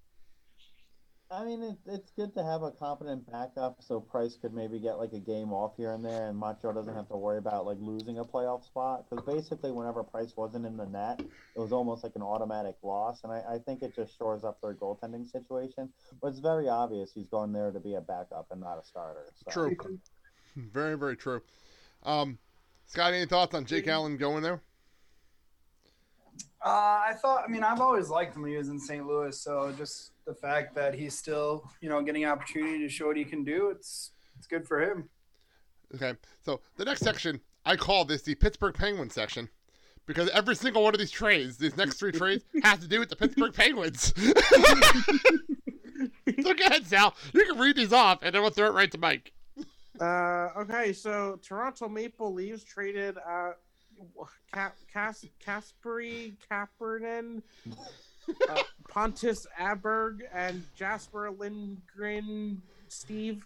I mean, it, it's good to have a competent backup so Price could maybe get like a game off here and there, and Montreal doesn't have to worry about like losing a playoff spot. Because basically, whenever Price wasn't in the net, it was almost like an automatic loss. And I, I think it just shores up their goaltending situation. But it's very obvious he's going there to be a backup and not a starter. So. True. Very, very true. Um, Scott, any thoughts on Jake Allen going there? Uh, I thought, I mean, I've always liked him when he was in St. Louis. So just the fact that he's still, you know, getting opportunity to show what he can do, it's it's good for him. Okay, so the next section, I call this the Pittsburgh Penguins section because every single one of these trades, these next three trades, has to do with the Pittsburgh Penguins. so go ahead, Sal. You can read these off, and then we'll throw it right to Mike. Uh, okay, so Toronto Maple Leafs traded uh, Ca- Cas- Kasperi Kapanen, uh, Pontus Aberg, and Jesper Lindgren Steve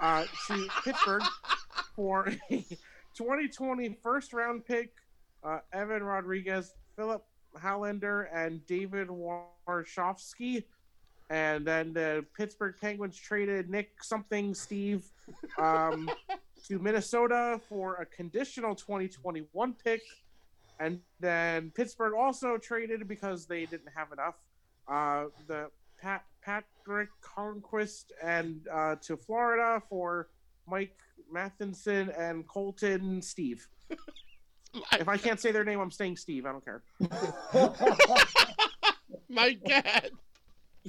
uh, to Pittsburgh for a 2020 first round pick, uh, Evan Rodrigues, Filip Hallander, and David Warsofsky. And then the Pittsburgh Penguins traded Nick something Steve um, to Minnesota for a conditional 2021 pick And then Pittsburgh also traded because they didn't have enough. Uh, the Pat Patrick Conquest and uh, to Florida for Mike Matheson and Colton Steve. if I can't say their name, I'm saying Steve. I don't care. My God.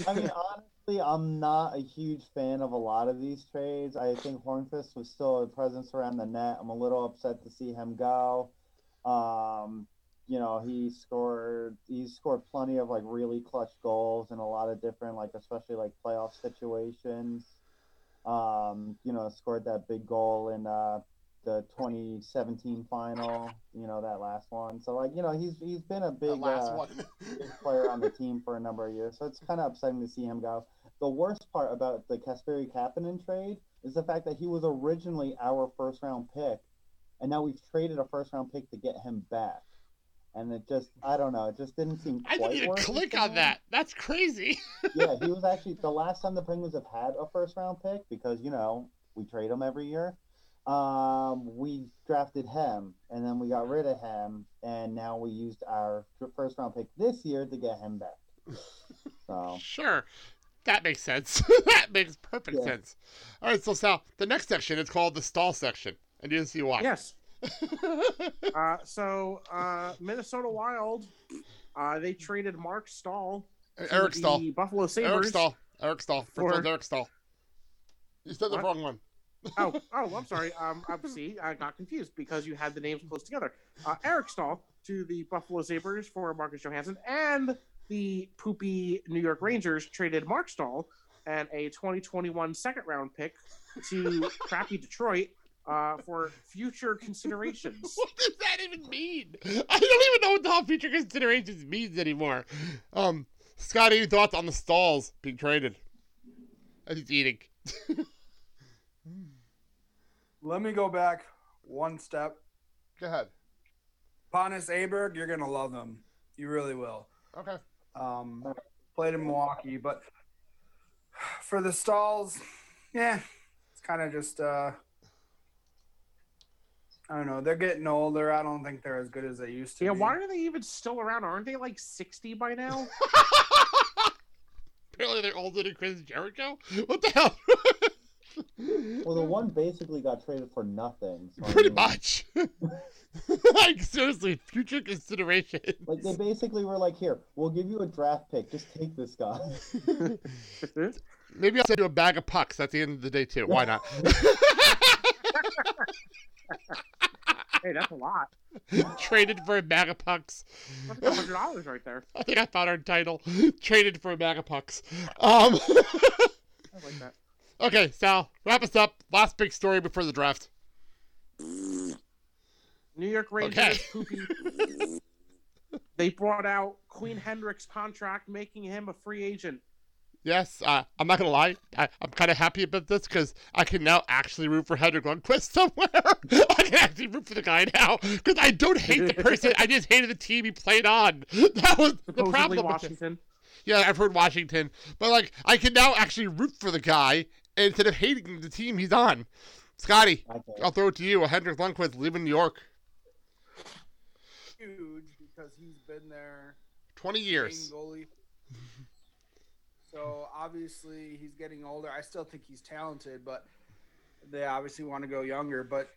I mean, honestly, I'm not a huge fan of a lot of these trades. I think Hornqvist was still a presence around the net. I'm a little upset to see him go. Um, you know, he scored he scored plenty of like really clutch goals in a lot of different like especially like playoff situations. Um, you know, scored that big goal in uh the 2017 final, you know, that last one. So like, you know, he's he's been a big, uh, big player on the team for a number of years. So it's kind of upsetting to see him go. The worst part about the Kasperi Kapanen trade is the fact that he was originally our first round pick, and now we've traded a first round pick to get him back. And it just, I don't know, it just didn't seem I didn't even click on that. That's crazy. yeah, he was actually the last time the Penguins have had a first round pick because you know we trade them every year. Um, we drafted him, and then we got rid of him, and now we used our first round pick this year to get him back. So Sure. That makes sense. that makes perfect Yeah. sense. All right, so Sal, the next section is called the stall section. And you didn't see why. Yes. uh, so uh, Minnesota Wild, uh, they traded Mark Staal, Eric the Staal. Buffalo Sabres. Eric Staal. Eric Staal. For- Eric Staal. You said the What? wrong one. oh, oh, I'm sorry. Um, I see. I got confused because you had the names close together. Uh, Eric Staal to the Buffalo Sabres for Marcus Johansson, and the poopy New York Rangers traded Mark Staal and a 2021 second round pick to crappy Detroit uh, for future considerations. What does that even mean? I don't even know what the hell future considerations means anymore. Um, Scott, any thoughts on the Staals being traded? As he's eating. Let me go back one step. Go ahead. Pontus Aberg, you're gonna love him. You really will. Okay. Um, played in Milwaukee, but for the Staals, yeah, it's kind of just uh, I don't know. They're getting older. I don't think they're as good as they used to. Yeah, be. why are they even still around? Aren't they like 60 by now? Apparently they're older than Chris Jericho? What the hell? well, the one basically got traded for nothing. So I Pretty mean, much. like, seriously, future consideration. Like they basically were like, "Here, we'll give you a draft pick. Just take this guy." Maybe I'll send you a bag of pucks at the end of the day, too. Why not? hey, that's a lot. Traded for a bag of pucks. That's a hundred dollars right there. I think I found our title. Traded for a bag of pucks. Um, I like that. okay, Sal, wrap us up. Last big story before the draft. New York Rangers Okay. poopy. they brought out Queen Henrik's contract, making him a free agent. Yes, uh, I'm not gonna lie. I, I'm kind of happy about this because I can now actually root for Henrik Lundqvist somewhere. I can actually root for the guy now because I don't hate the person. I just hated the team he played on. That was the problem. with. Washington. Yeah, I've heard Washington, but like I can now actually root for the guy instead of hating the team he's on. Scotty, I'll throw it to you. Henrik Lundqvist leaving New York, Huge because he's been there 20 years. goalie. So obviously he's getting older. I still think he's talented, but they obviously want to go younger. But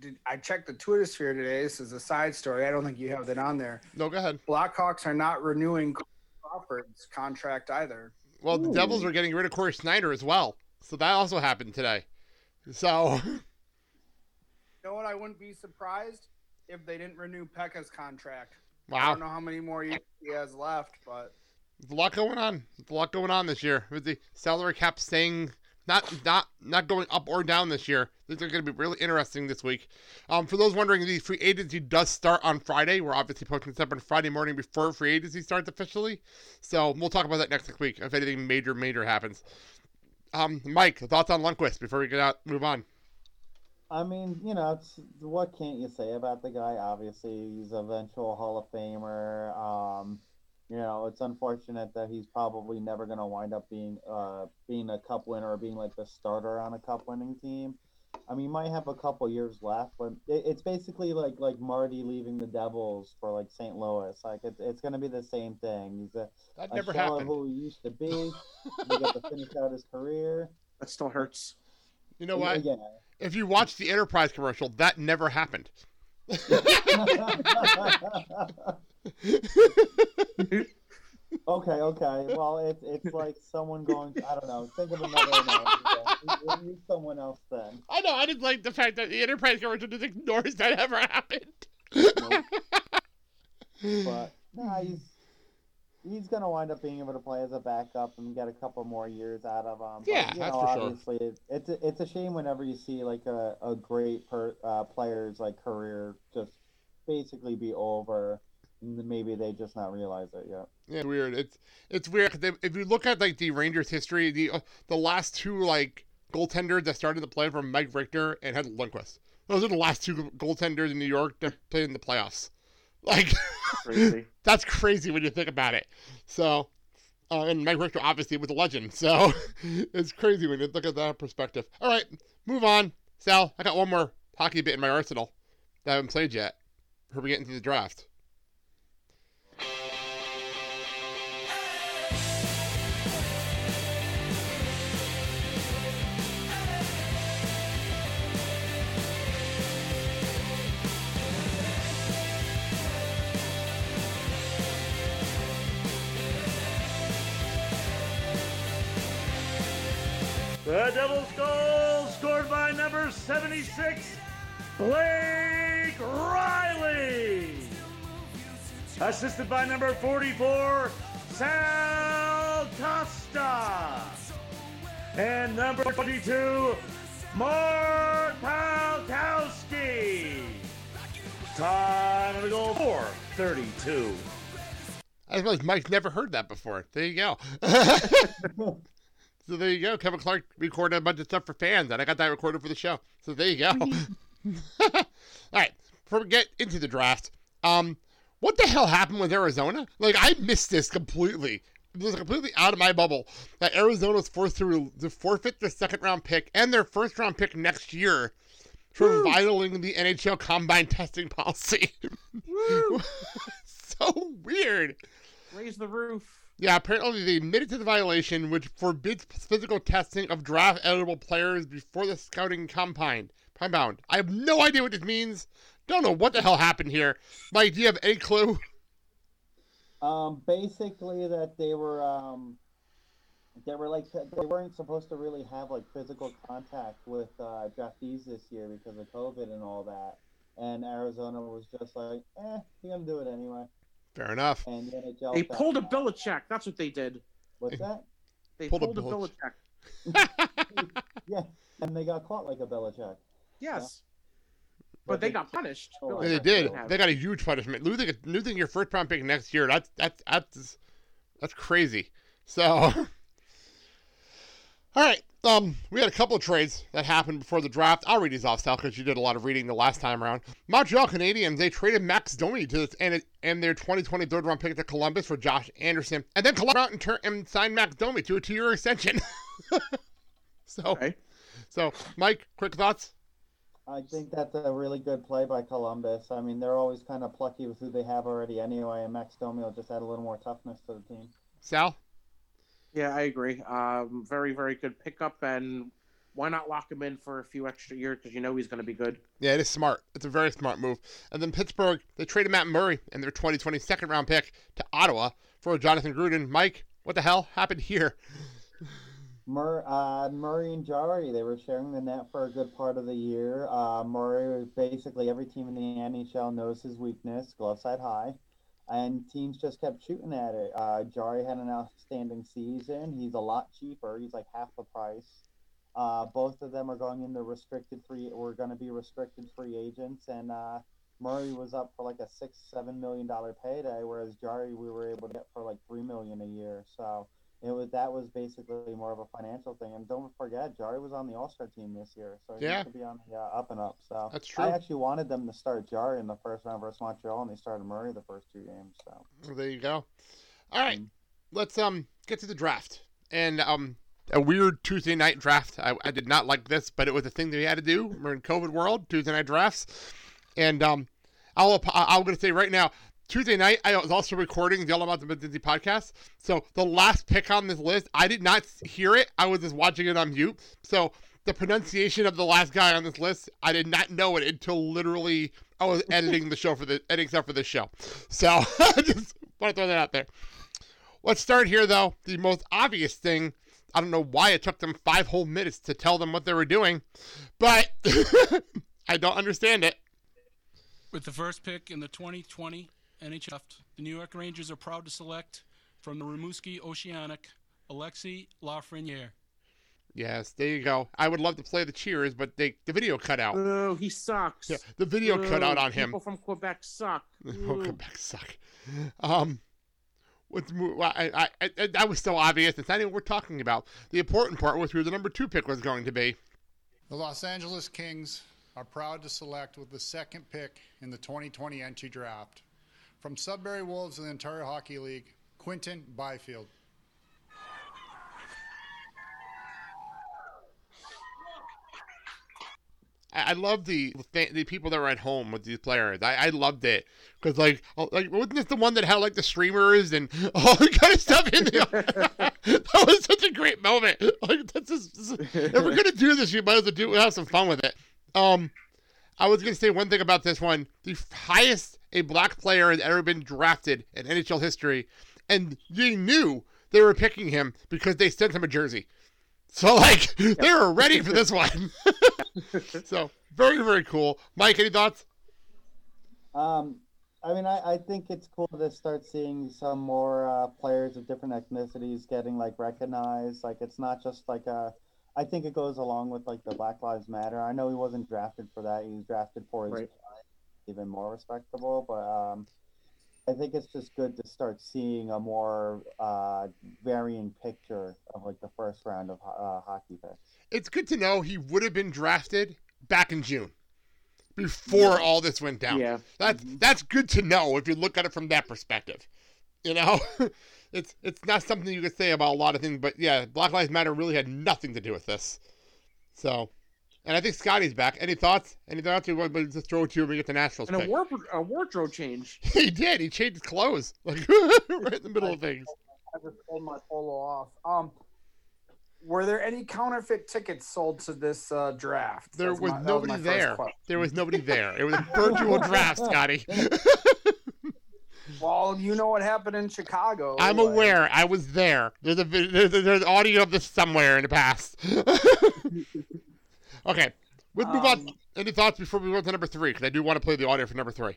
did, I checked the Twitter sphere today. This is a side story. I don't think you have that on there. No, go ahead. Blackhawks are not renewing Crawford's contract either. Well, the Devils are getting rid of Cory Schneider as well, so that also happened today. So You know what? I wouldn't be surprised if they didn't renew Pekka's contract. I don't know how many more years he has left, but A lot going on. There's a lot going on this year with the salary cap staying not not not going up or down this year. These are going to be really interesting this week. Um, for those wondering, the free agency does start on Friday. We're obviously posting this up on Friday morning before free agency starts officially. So we'll talk about that next week if anything major major happens. Um, Mike, thoughts on Lundqvist before we get out move on? I mean, you know, what can't you say about the guy? Obviously, he's eventual Hall of Famer. Um, you know, it's unfortunate that he's probably never going to wind up being uh, being a cup winner or being like the starter on a cup winning team. I mean, he might have a couple years left, but it, it's basically like like Marty leaving the Devils for like St. Louis. Like it's it's gonna be the same thing. He's a, That a never shell of happened. who he used to be. he got to finish out his career. That still hurts. You know what? Yeah. If you watch the Enterprise commercial, that never happened. Okay, okay. Well, it's it's like someone going. I don't know. Think of another analogy. use someone else then. I know. I didn't like the fact that the Enterprise commercial just ignores that ever happened. But nah, he's he's gonna wind up being able to play as a backup and get a couple more years out of him. But, Yeah, you that's know, for sure. obviously, it, it's a, it's a shame whenever you see like a, a great per, uh, player's like career just basically be over. Maybe they just not realize it yet. Yeah, it's weird. It's it's weird. they- If you look at like the Rangers history, the uh, the last two like goaltenders that started the play were Mike Richter and Hed Lundqvist. Those are the last two goaltenders in New York that played in the playoffs. Like, Crazy. that's crazy when you think about it. So, uh, and Mike Richter obviously was a legend. So, it's crazy when you look at that perspective. All right, move on. Sal, I got one more hockey bit in my arsenal that I haven't played yet. Before we get into the draft. The Devils goal scored by number 76, Blake Riley. Assisted by number 44, Sal Costa. And number 22, Mark Palkowski. Time to go goal, 432. I realized Mike's never heard that before. There you go. so there you go. Kevin Clark recorded a bunch of stuff for fans, and I got that recorded for the show. So there you go. All right, before we get into the draft, um, what the hell happened with Arizona? Like I missed this completely. It was completely out of my bubble that Arizona was forced to, to forfeit their second round pick and their first round pick next year for violating the NHL combine testing policy. so weird. Raise the roof. Yeah, apparently they admitted to the violation, which forbids physical testing of draft eligible players before the scouting combine. Compound. I have no idea what this means. Don't know what the hell happened here. Mike, do you have any clue? Um, basically that they were um, they were like they weren't supposed to really have like physical contact with uh, draftees this year because of COVID and all that. And Arizona was just like, eh, you're gonna do it anyway. Fair enough. And the NHL They found pulled a out. Belichick. That's what they did. What's that? They Pulled a pulled, a Belichick. Belichick. Yeah, and they got caught like a Belichick. Yes. But they got punished. Oh, Yeah, they did. They got a huge punishment. Losing, losing your first round pick next year. That's that's that's that's crazy. So, all right. Um, we had a couple of trades that happened before the draft. I'll read these off, Sal, because you did a lot of reading the last time around. Montreal Canadiens they traded Max Domi to this and and their 2020 third round pick to Columbus for Josh Anderson, and then Columbus out and, turn, and signed Max Domi to a two year extension. so, so Mike, quick thoughts. I think that's a really good play by Columbus. I mean, they're always kind of plucky with who they have already anyway, and Max Domi will just add a little more toughness to the team. Sal. Yeah, I agree. Um, very, very good pickup, and why not lock him in for a few extra years because you know he's going to be good. Yeah, it is smart. It's a very smart move. And then Pittsburgh, they traded Matt Murray and their 2020 second round pick to Ottawa for Jonathan Gruden. Mike, what the hell happened here? Mur- uh, Murray and Jarry, they were sharing the net for a good part of the year. Uh, Murray, basically every team in the NHL knows his weakness, glove side high, and teams just kept shooting at it. Uh, Jarry had an outstanding season. He's a lot cheaper. He's like half the price. Uh, both of them are going into restricted free. We're going to be restricted free agents, and uh, Murray was up for like a six, seven million dollar payday, whereas Jarry we were able to get for like three million a year. So it was that was basically more of a financial thing. And don't forget, Jarry was on the All Star team this year, so he Yeah. used to be on the uh, up and up. So That's true. I actually wanted them to start Jarry in the first round versus Montreal, and they started Murray the first two games. So Well, there you go. All right, let's um get to the draft. And um, a weird Tuesday night draft. I, I did not like this, but it was a thing that we had to do. We're in COVID world, Tuesday night drafts, and um, I'll I'm going to say right now. Tuesday night, I was also recording the All About the Disney podcast. So the last pick on this list, I did not hear it. I was just watching it on mute. So the pronunciation of the last guy on this list, I did not know it until literally I was editing the show for the editing stuff for this show. So I just want to throw that out there. Let's start here though. The most obvious thing. I don't know why it took them five whole minutes to tell them what they were doing, but I don't understand it. With the first pick in the 2020 NHL, the New York Rangers are proud to select from the Rimouski Oceanic Alexi Lafreniere. Yes, there you go. I would love to play the cheers, but they, the video cut out. Oh, he sucks. Yeah, the video cut out on him. People from Quebec suck. Oh, Quebec suck. Um, what's mo- I, I, I, that was so obvious. It's not even what we're talking about. The important part was who the number two pick was going to be. The Los Angeles Kings are proud to select with the second pick in the 2020 NT draft from Sudbury Wolves of the Ontario Hockey League, Quinton Byfield. I, love the the people that were at home with these players. I, I loved it because like oh, like wasn't this the one that had like the streamers and all the kind of stuff in there? that was such a great moment. Like that's just, this is- if we're gonna do this, you might as well do have some fun with it. Um, I was gonna say one thing about this one: the highest a black player has ever been drafted in NHL history, and they knew they were picking him because they sent him a jersey. So like they were ready for this one. so very very cool. Mike, any thoughts? Um, I mean, I, I think it's cool to start seeing some more uh, players of different ethnicities getting like recognized. Like it's not just like a. I think it goes along with like the Black Lives Matter. I know he wasn't drafted for that. He was drafted for his Right. Even more respectable. But um, I think it's just good to start seeing a more uh, varying picture of like the first round of uh, hockey picks. It's good to know he would have been drafted back in June, before all this went down. Yeah. that's that's good to know if you look at it from that perspective. You know, it's it's not something you could say about a lot of things, but yeah, Black Lives Matter really had nothing to do with this. So, and I think Scotty's back. Any thoughts? Any thoughts? We want to just throw it to you when we get the Nationals And a, pick. war- a wardrobe change. He did. He changed his clothes, like right in the middle of things. I just pulled my polo off. Um, were there any counterfeit tickets sold to this uh, draft? There That's was my- nobody my first there. There was nobody there. It was a virtual draft, Scotty. Well, you know what happened in Chicago. I'm like- aware. I was there. There's a there's, there's audio of this somewhere in the past. Okay, let's move on. Um, Any thoughts before we go to number three? Because I do want to play the audio for number three.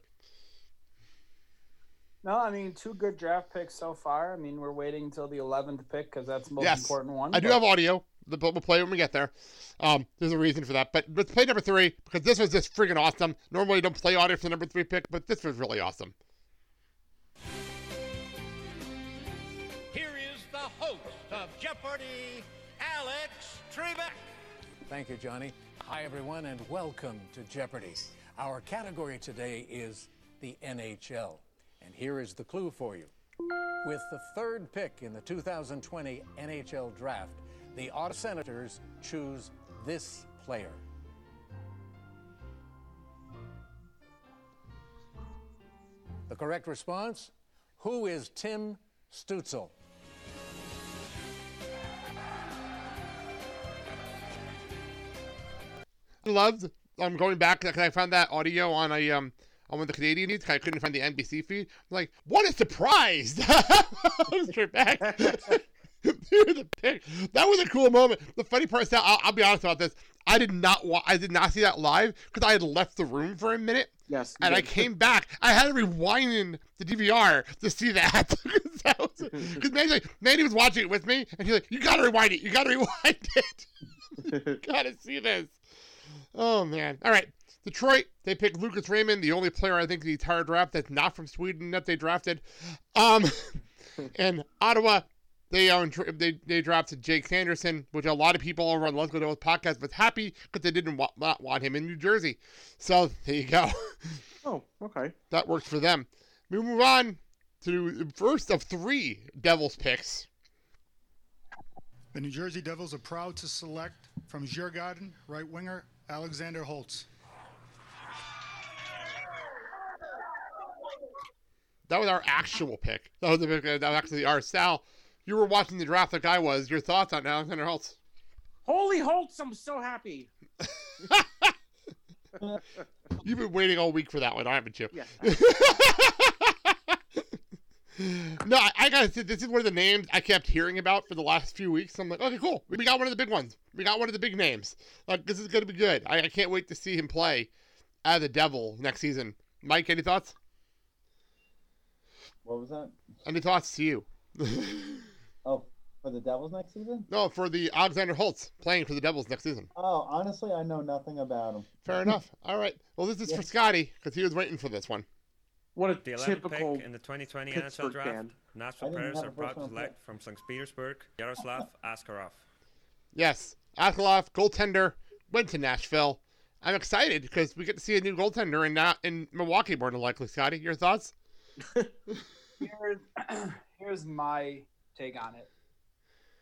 No, I mean two good draft picks so far. I mean we're waiting until the eleventh pick because that's the most yes, important one. I do have audio. The we'll play when we get there. Um, there's a reason for that, but let's play number three because this was just friggin' awesome. Normally, I don't play audio for the number three pick, but this was really awesome. Here is the host of Jeopardy, Alex Trebek. Thank you, Johnny. Hi, everyone, and welcome to Jeopardy. Our category today is the NHL. And here is the clue for you. With the third pick in the 2020 NHL Draft, the Ottawa Senators choose this player. The correct response Who is Tim Stützle? Loved. I'm going back because I found that audio on a um on one of the Canadian needs. 'cause I couldn't find the NBC feed. I'm like, what a surprise! I was straight back. Here's the pick. That was a cool moment. The funny part is that I'll, I'll be honest about this. I did not wa- I did not see that live because I had left the room for a minute. Yes. And I came back. I had to rewind in the DVR to see that. Because Manny, like, Manny was watching it with me, and he's like, "You gotta rewind it. You gotta rewind it. gotta see this." Oh man! All right, Detroit. They picked Lucas Raymond, the only player I think the entire draft that's not from Sweden that they drafted. Um, and Ottawa. They own they they drafted Jake Sanderson, which a lot of people over on Let's Go Devils podcast was happy because they didn't want, not want him in New Jersey. So there you go. Oh, okay. That works for them. We move on to the first of three Devils picks. The New Jersey Devils are proud to select from Djurgården right winger Alexander Holtz. That was our actual pick. That was, the pick, that was actually our Sal. You were watching the draft like I was. Your thoughts on Alexander Holtz? Holy Holtz, I'm so happy. You've been waiting all week for that one, haven't you? Yeah. no, I, I gotta say, this is one of the names I kept hearing about for the last few weeks. I'm like, okay, cool. We got one of the big ones. We got one of the big names. Like, this is gonna be good. I, I can't wait to see him play as a Devil next season. Mike, any thoughts? What was that? Any thoughts to you? Oh, for the Devils next season? no, for the Alexander Holtz playing for the Devils next season. Oh, honestly, I know nothing about him. Fair enough. All right. Well, this is for Scotty because he was waiting for this one. What a The 11th typical pick in the 2020 Pittsburgh NHL draft, fan. Nashville Predators are a proud to first-round select from St. Petersburg Yaroslav Askarov. Yes, Aklov, goaltender, went to Nashville. I'm excited because we get to see a new goaltender in uh, in Milwaukee, more than likely. Scotty, your thoughts? here's here's my take on it.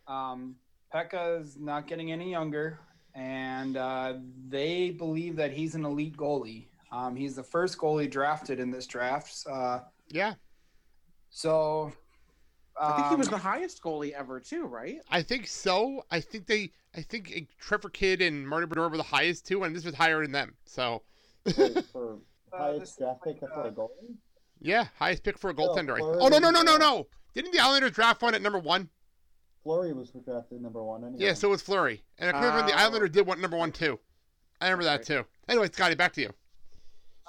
Um, Pekka's not getting any younger, and uh, they believe that he's an elite goalie. Um, he's the first goalie drafted in this draft. Uh, yeah. So I think he was um, the highest goalie ever, too, right? I think so. I think they. I think uh, Trevor Kidd and Marty Brodeur were the highest too, and this was higher than them. So, For Uh, highest draft pick for a goalie? yeah, highest pick for a goaltender. I- oh no no no no uh, no! Didn't the Islanders draft one at number one? Fleury was drafted number one. Anyway. Yeah, so it was Fleury, and I could remember the Oh. Islanders did want number one too. I remember that too. Anyway, Scotty, back to you.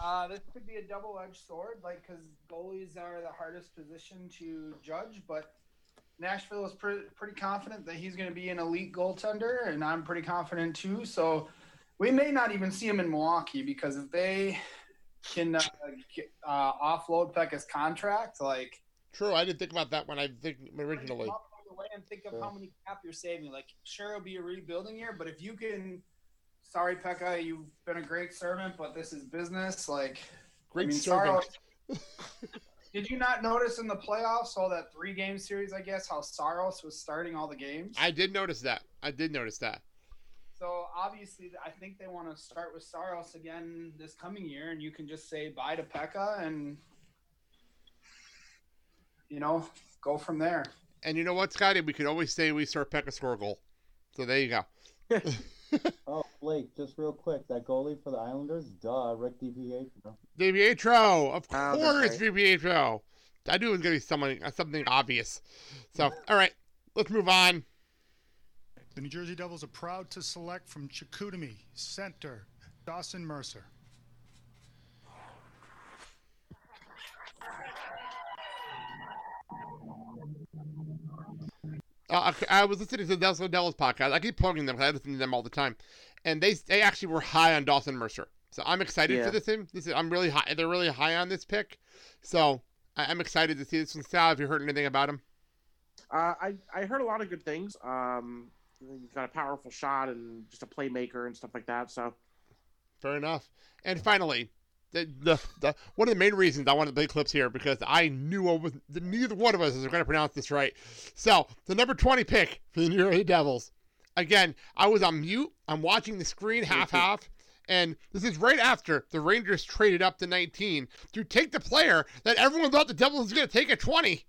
Uh, this could be a double-edged sword, like because goalies are the hardest position to judge. But Nashville is pre- pretty confident that he's going to be an elite goaltender, and I'm pretty confident too. So we may not even see him in Milwaukee because if they can uh, get, uh, offload Pekka's contract, like True, I didn't think about that when I think originally. come up with way and think of how many cap you're saving. Like, sure, it'll be a rebuilding year, but if you can, sorry, Pekka, you've been a great servant, but this is business. Like, Great I mean, servant. Saros- Did you not notice in the playoffs, all that three game series, I guess, how Saros was starting all the games? I did notice that. I did notice that. So obviously, I think they want to start with Saros again this coming year, and you can just say bye to Pekka and, you know, go from there. And you know what, Scotty? We could always say we saw Pekka score a goal. So there you go. Oh, Blake, just real quick, that goalie for the Islanders, duh, Rick DiPietro. DiPietro, of Oh, course, that's DiPietro. I knew it was going to be something, uh, something obvious. So, all right, let's move on. The New Jersey Devils are proud to select from Chicoutimi center Dawson Mercer. Uh, I I was listening to the Delso Devils podcast. I keep plugging them because I listen to them all the time, and they they actually were high on Dawson Mercer. So I'm excited Yeah. for this. Team. This is, I'm really high. They're really high on this pick. So I, I'm excited to see this one. Sal, have you heard anything about him? Uh, I I heard a lot of good things. Um, he's got a powerful shot and just a playmaker and stuff like that. So Fair enough. And finally, the, the, the one of the main reasons I wanted to play clips here because I knew I was neither one of us is going to pronounce this right. So the number twenty pick for the New York Devils. Again, I was on mute. I'm watching the screen half half. And this is right after the Rangers traded up to 19 to take the player that everyone thought the Devils was going to take at 20.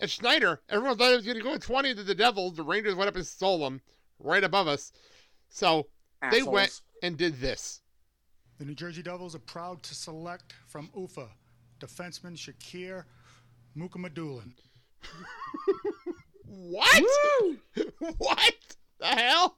At Schneider, everyone thought it was going to go at 20 to the Devils. The Rangers went up and stole them right above us. So they went and did this. The New Jersey Devils are proud to select from Ufa defenseman Shakir Mukhamadullin. What? what the hell?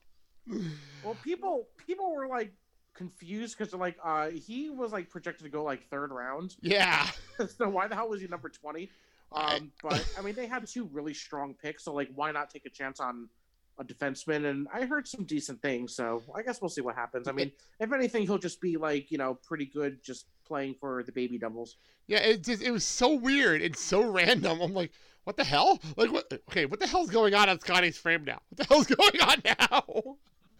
well, people people were like confused because they're like uh he was like projected to go like third round. Yeah. so why the hell was he number twenty? Um, but I mean they had two really strong picks, so like why not take a chance on a defenseman? And I heard some decent things, so I guess we'll see what happens. I mean, if anything, he'll just be like you know pretty good just playing for the baby devils. Yeah, it just it was so weird and so random. I'm like, what the hell? Like what okay, what the hell's going on on Scotty's frame now? What the hell's going on now?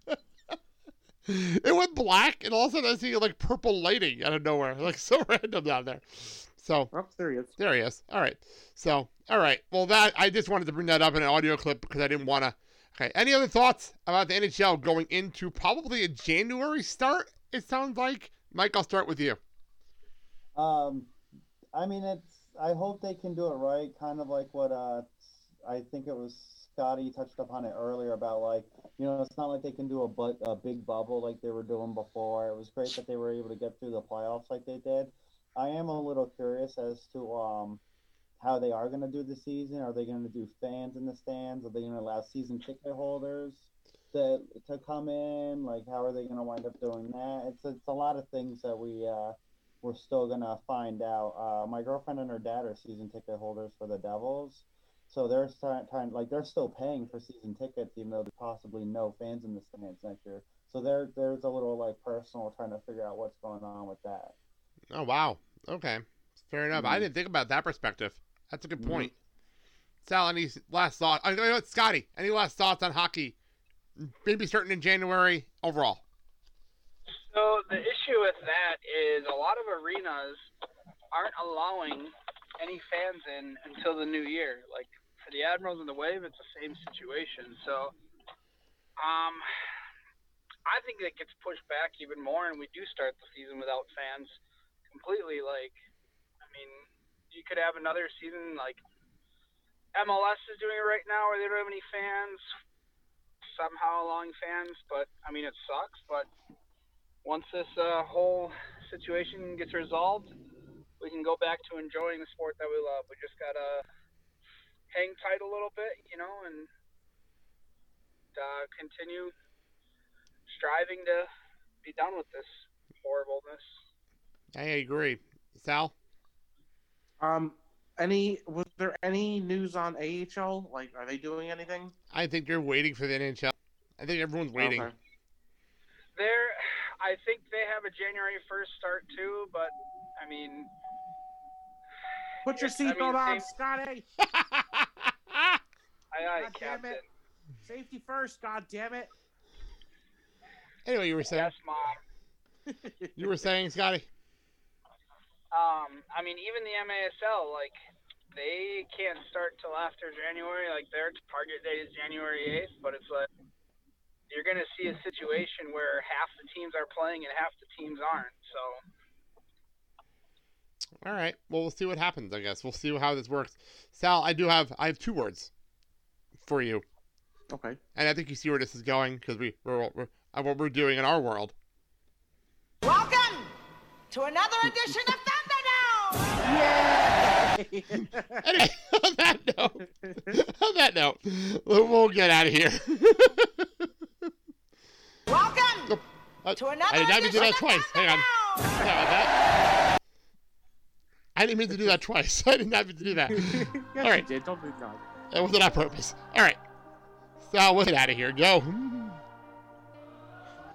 it went black and all of a sudden I see like purple lighting out of nowhere. Like so random down there. So oh, there he is. There he is. All right. So all right. Well that I just wanted to bring that up in an audio clip because I didn't want to Okay. Any other thoughts about the NHL going into probably a January start? It sounds like. Mike, I'll start with you. Um, I mean, it's. I hope they can do it right. Kind of like what uh, I think it was Scotty touched upon it earlier about like you know it's not like they can do a but a big bubble like they were doing before. It was great that they were able to get through the playoffs like they did. I am a little curious as to um how they are going to do the season. Are they going to do fans in the stands? Are they going to allow season ticket holders to to come in? Like, how are they going to wind up doing that? It's it's a lot of things that we uh, we're still going to find out. Uh, my girlfriend and her dad are season ticket holders for the Devils, so they're trying like they're still paying for season tickets, even though there's possibly no fans in the stands next year. So there there's a little like personal trying to figure out what's going on with that. Oh wow. Okay. Fair enough. I Mhm. didn't think about that perspective. That's a good Mhm. point. Sal, any last thoughts? I know it's Scotty. Any last thoughts on hockey? Maybe starting in January overall. So the issue with that is a lot of arenas aren't allowing any fans in until the new year. Like for the Admirals and the Wave, it's the same situation. So, um, I think it gets pushed back even more, and we do start the season without fans completely. Like, I mean, you could have another season like MLS is doing it right now, where they don't have any fans. Somehow allowing fans, but I mean it sucks. But once this uh, whole situation gets resolved, we can go back to enjoying the sport that we love. We just gotta hang tight a little bit, you know, and uh, continue striving to be done with this horribleness. I agree. Sal? Um, any was there any news on AHL? Like, are they doing anything? I think they're waiting for the NHL. I think everyone's waiting. Okay. There, I think they have a January first start too, but I mean, Put your Yes, I mean, seatbelt on, same- Scotty. aye, aye, God damn it. Safety first, god damn it. Anyway, you were saying. Yes, mom. You were saying, Scotty. Um, I mean, even the MASL, like, they can't start till after January. Like, their target date is January 8th, but it's like you're going to see a situation where half the teams are playing and half the teams aren't. So, All right. Well, we'll see what happens. I guess we'll see how this works. Sal, I do have I have two words for you, Okay. and I think you see where this is going because we we're, we're uh, what we're doing in our world. Welcome to another edition of Anyway, on that note, on that note, we'll we'll get out of here. Welcome Uh, to another I did not mean to do that twice. Hang on. Sorry about that. I didn't mean to do that twice. I did not mean to do that. yes, All right. you did. Don't do that. That wasn't on purpose. All right. So we'll get out of here. Go.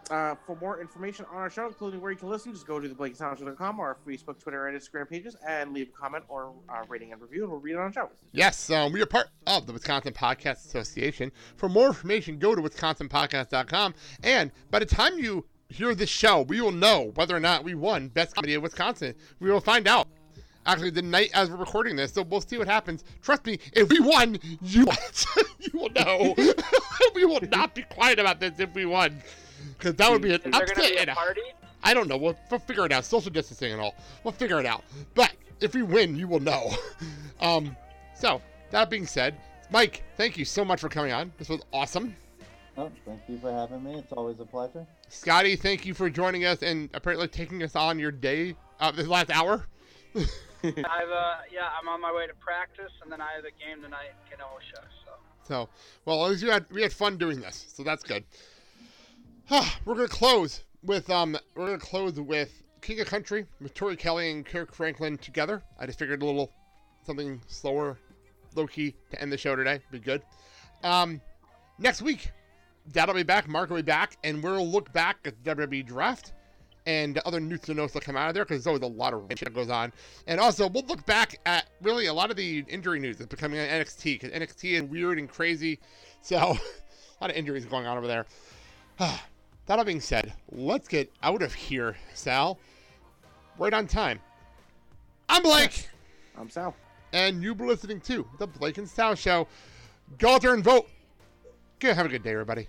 Uh, for more information on our show, including where you can listen, just go to theblakesounds.com or our Facebook, Twitter, and Instagram pages and leave a comment or uh, rating and review, and we'll read it on the show. Yes, um, we are part of the Wisconsin Podcast Association. For more information, go to wisconsinpodcast.com. And by the time you hear this show, we will know whether or not we won Best Comedy of Wisconsin. We will find out. Actually, the night as we're recording this, so we'll see what happens. Trust me, if we won, you you will know. we will not be quiet about this if we won, because that would be an is there upset. be a and a- party? I don't know. We'll, we'll figure it out. Social distancing and all. We'll figure it out. But if we win, you will know. um, so that being said, Mike, thank you so much for coming on. This was awesome. Oh, thank you for having me. It's always a pleasure. Scotty, thank you for joining us and apparently taking us on your day, uh, this last hour. I've, uh, yeah, I'm on my way to practice, and then I have a game tonight in Kenosha. So, So, well, at least we had we had fun doing this, so that's good. We're gonna close with um, we're gonna close with King & Country with Tori Kelly and Kirk Franklin together. I just figured a little something slower, low key to end the show today. Be good. Um, next week, Dad will be back, Mark will be back, and we'll look back at the WWE draft and other news and notes that come out of there because there's always a lot of shit that goes on. And also, we'll look back at really a lot of the injury news that's becoming on NXT because NXT is weird and crazy. So, a lot of injuries going on over there. that all being said, let's get out of here, Sal. Right on time. I'm Blake. I'm Sal. And you've been listening to the Blake and Sal Show. Go out there and vote. Good. Have a good day, everybody.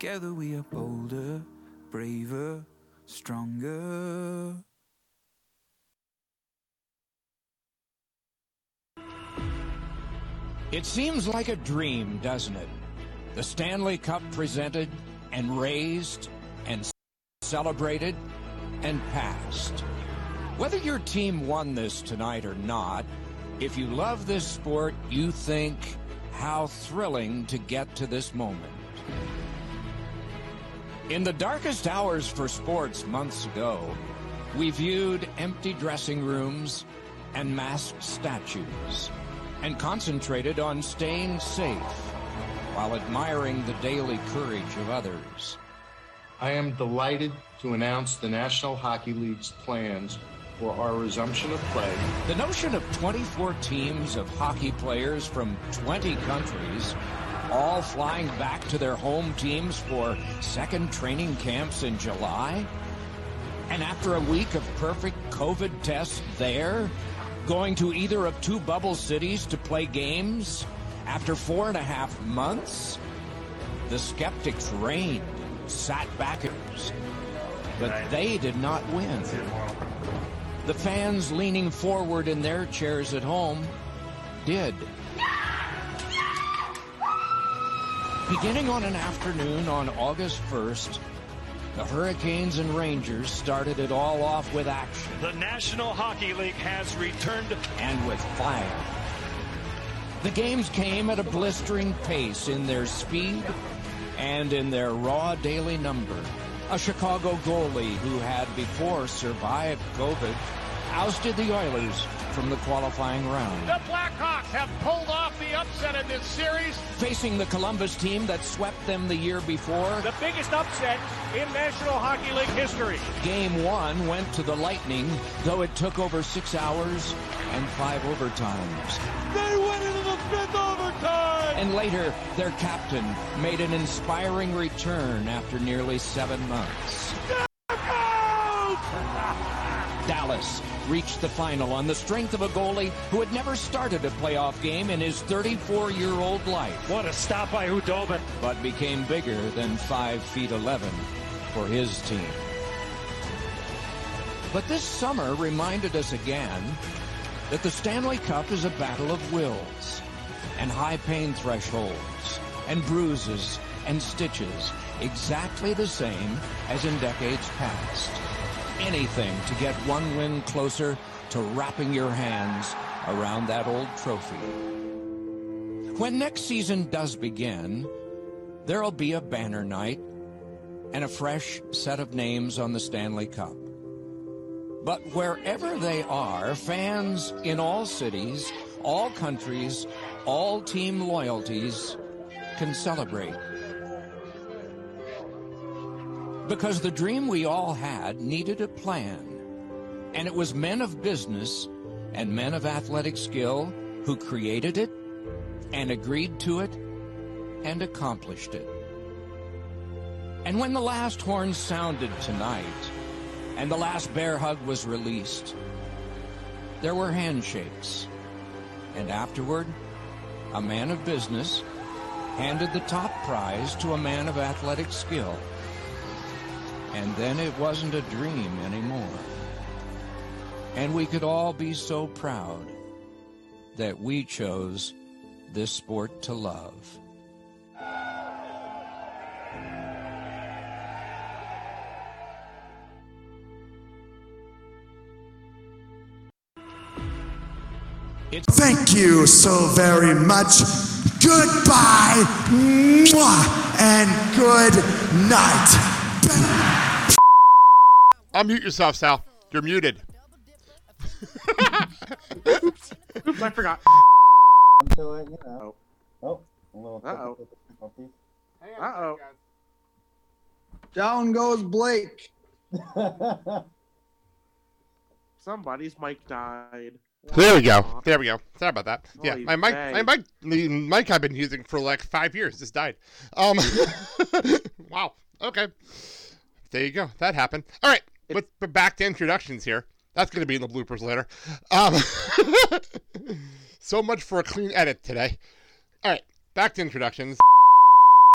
Together we are bolder, braver, stronger. It seems like a dream, doesn't it? The Stanley Cup presented and raised and celebrated and passed. Whether your team won this tonight or not, if you love this sport, you think, how thrilling to get to this moment. In the darkest hours for sports months ago, we viewed empty dressing rooms and masked statues and concentrated on staying safe while admiring the daily courage of others. I am delighted to announce the National Hockey League's plans for our resumption of play. The notion of 24 teams of hockey players from 20 countries all flying back to their home teams for second training camps in July? And after a week of perfect COVID tests there, going to either of two bubble cities to play games? After four and a half months? The skeptics reigned, sat backers, but they did not win. The fans leaning forward in their chairs at home did. Beginning on an afternoon on August 1st, the Hurricanes and Rangers started it all off with action. The National Hockey League has returned. And with fire. The games came at a blistering pace in their speed and in their raw daily number. A Chicago goalie who had before survived COVID ousted the Oilers from the qualifying round. The Blackhawks have pulled off the upset in this series. Facing the Columbus team that swept them the year before, The biggest upset in National Hockey League history. Game one went to the Lightning, though it took over six hours and five overtimes. They went into the fifth overtime. And later, their captain made an inspiring return after nearly seven months. Dallas reached the final on the strength of a goalie who had never started a playoff game in his 34-year-old life. What a stop by Khudobin. But became bigger than 5 feet 11 for his team. But this summer reminded us again that the Stanley Cup is a battle of wills and high pain thresholds and bruises and stitches exactly the same as in decades past. Anything to get one win closer to wrapping your hands around that old trophy. When next season does begin, there'll be a banner night and a fresh set of names on the Stanley Cup. But wherever they are, fans in all cities, all countries, all team loyalties can celebrate. Because the dream we all had needed a plan. And it was men of business and men of athletic skill who created it and agreed to it and accomplished it. And when the last horn sounded tonight and the last bear hug was released, there were handshakes. And afterward, a man of business handed the top prize to a man of athletic skill. And then it wasn't a dream anymore. And we could all be so proud that we chose this sport to love. Thank you so very much. Goodbye. Mwah, and good night. Unmute yourself, Sal. You're muted. Oops, I forgot. Until it, you know. Oh, a little Uh-oh. technical. Uh oh. Down goes Blake. Somebody's mic died. There we go. There we go. Sorry about that. Yeah, Oy my mic, my mic, the mic I've been using for like five years just died. Um, wow. Okay. There you go. That happened. All right. But, but back to introductions here. That's going to be in the bloopers later. Um, so much for a clean edit today. All right. Back to introductions.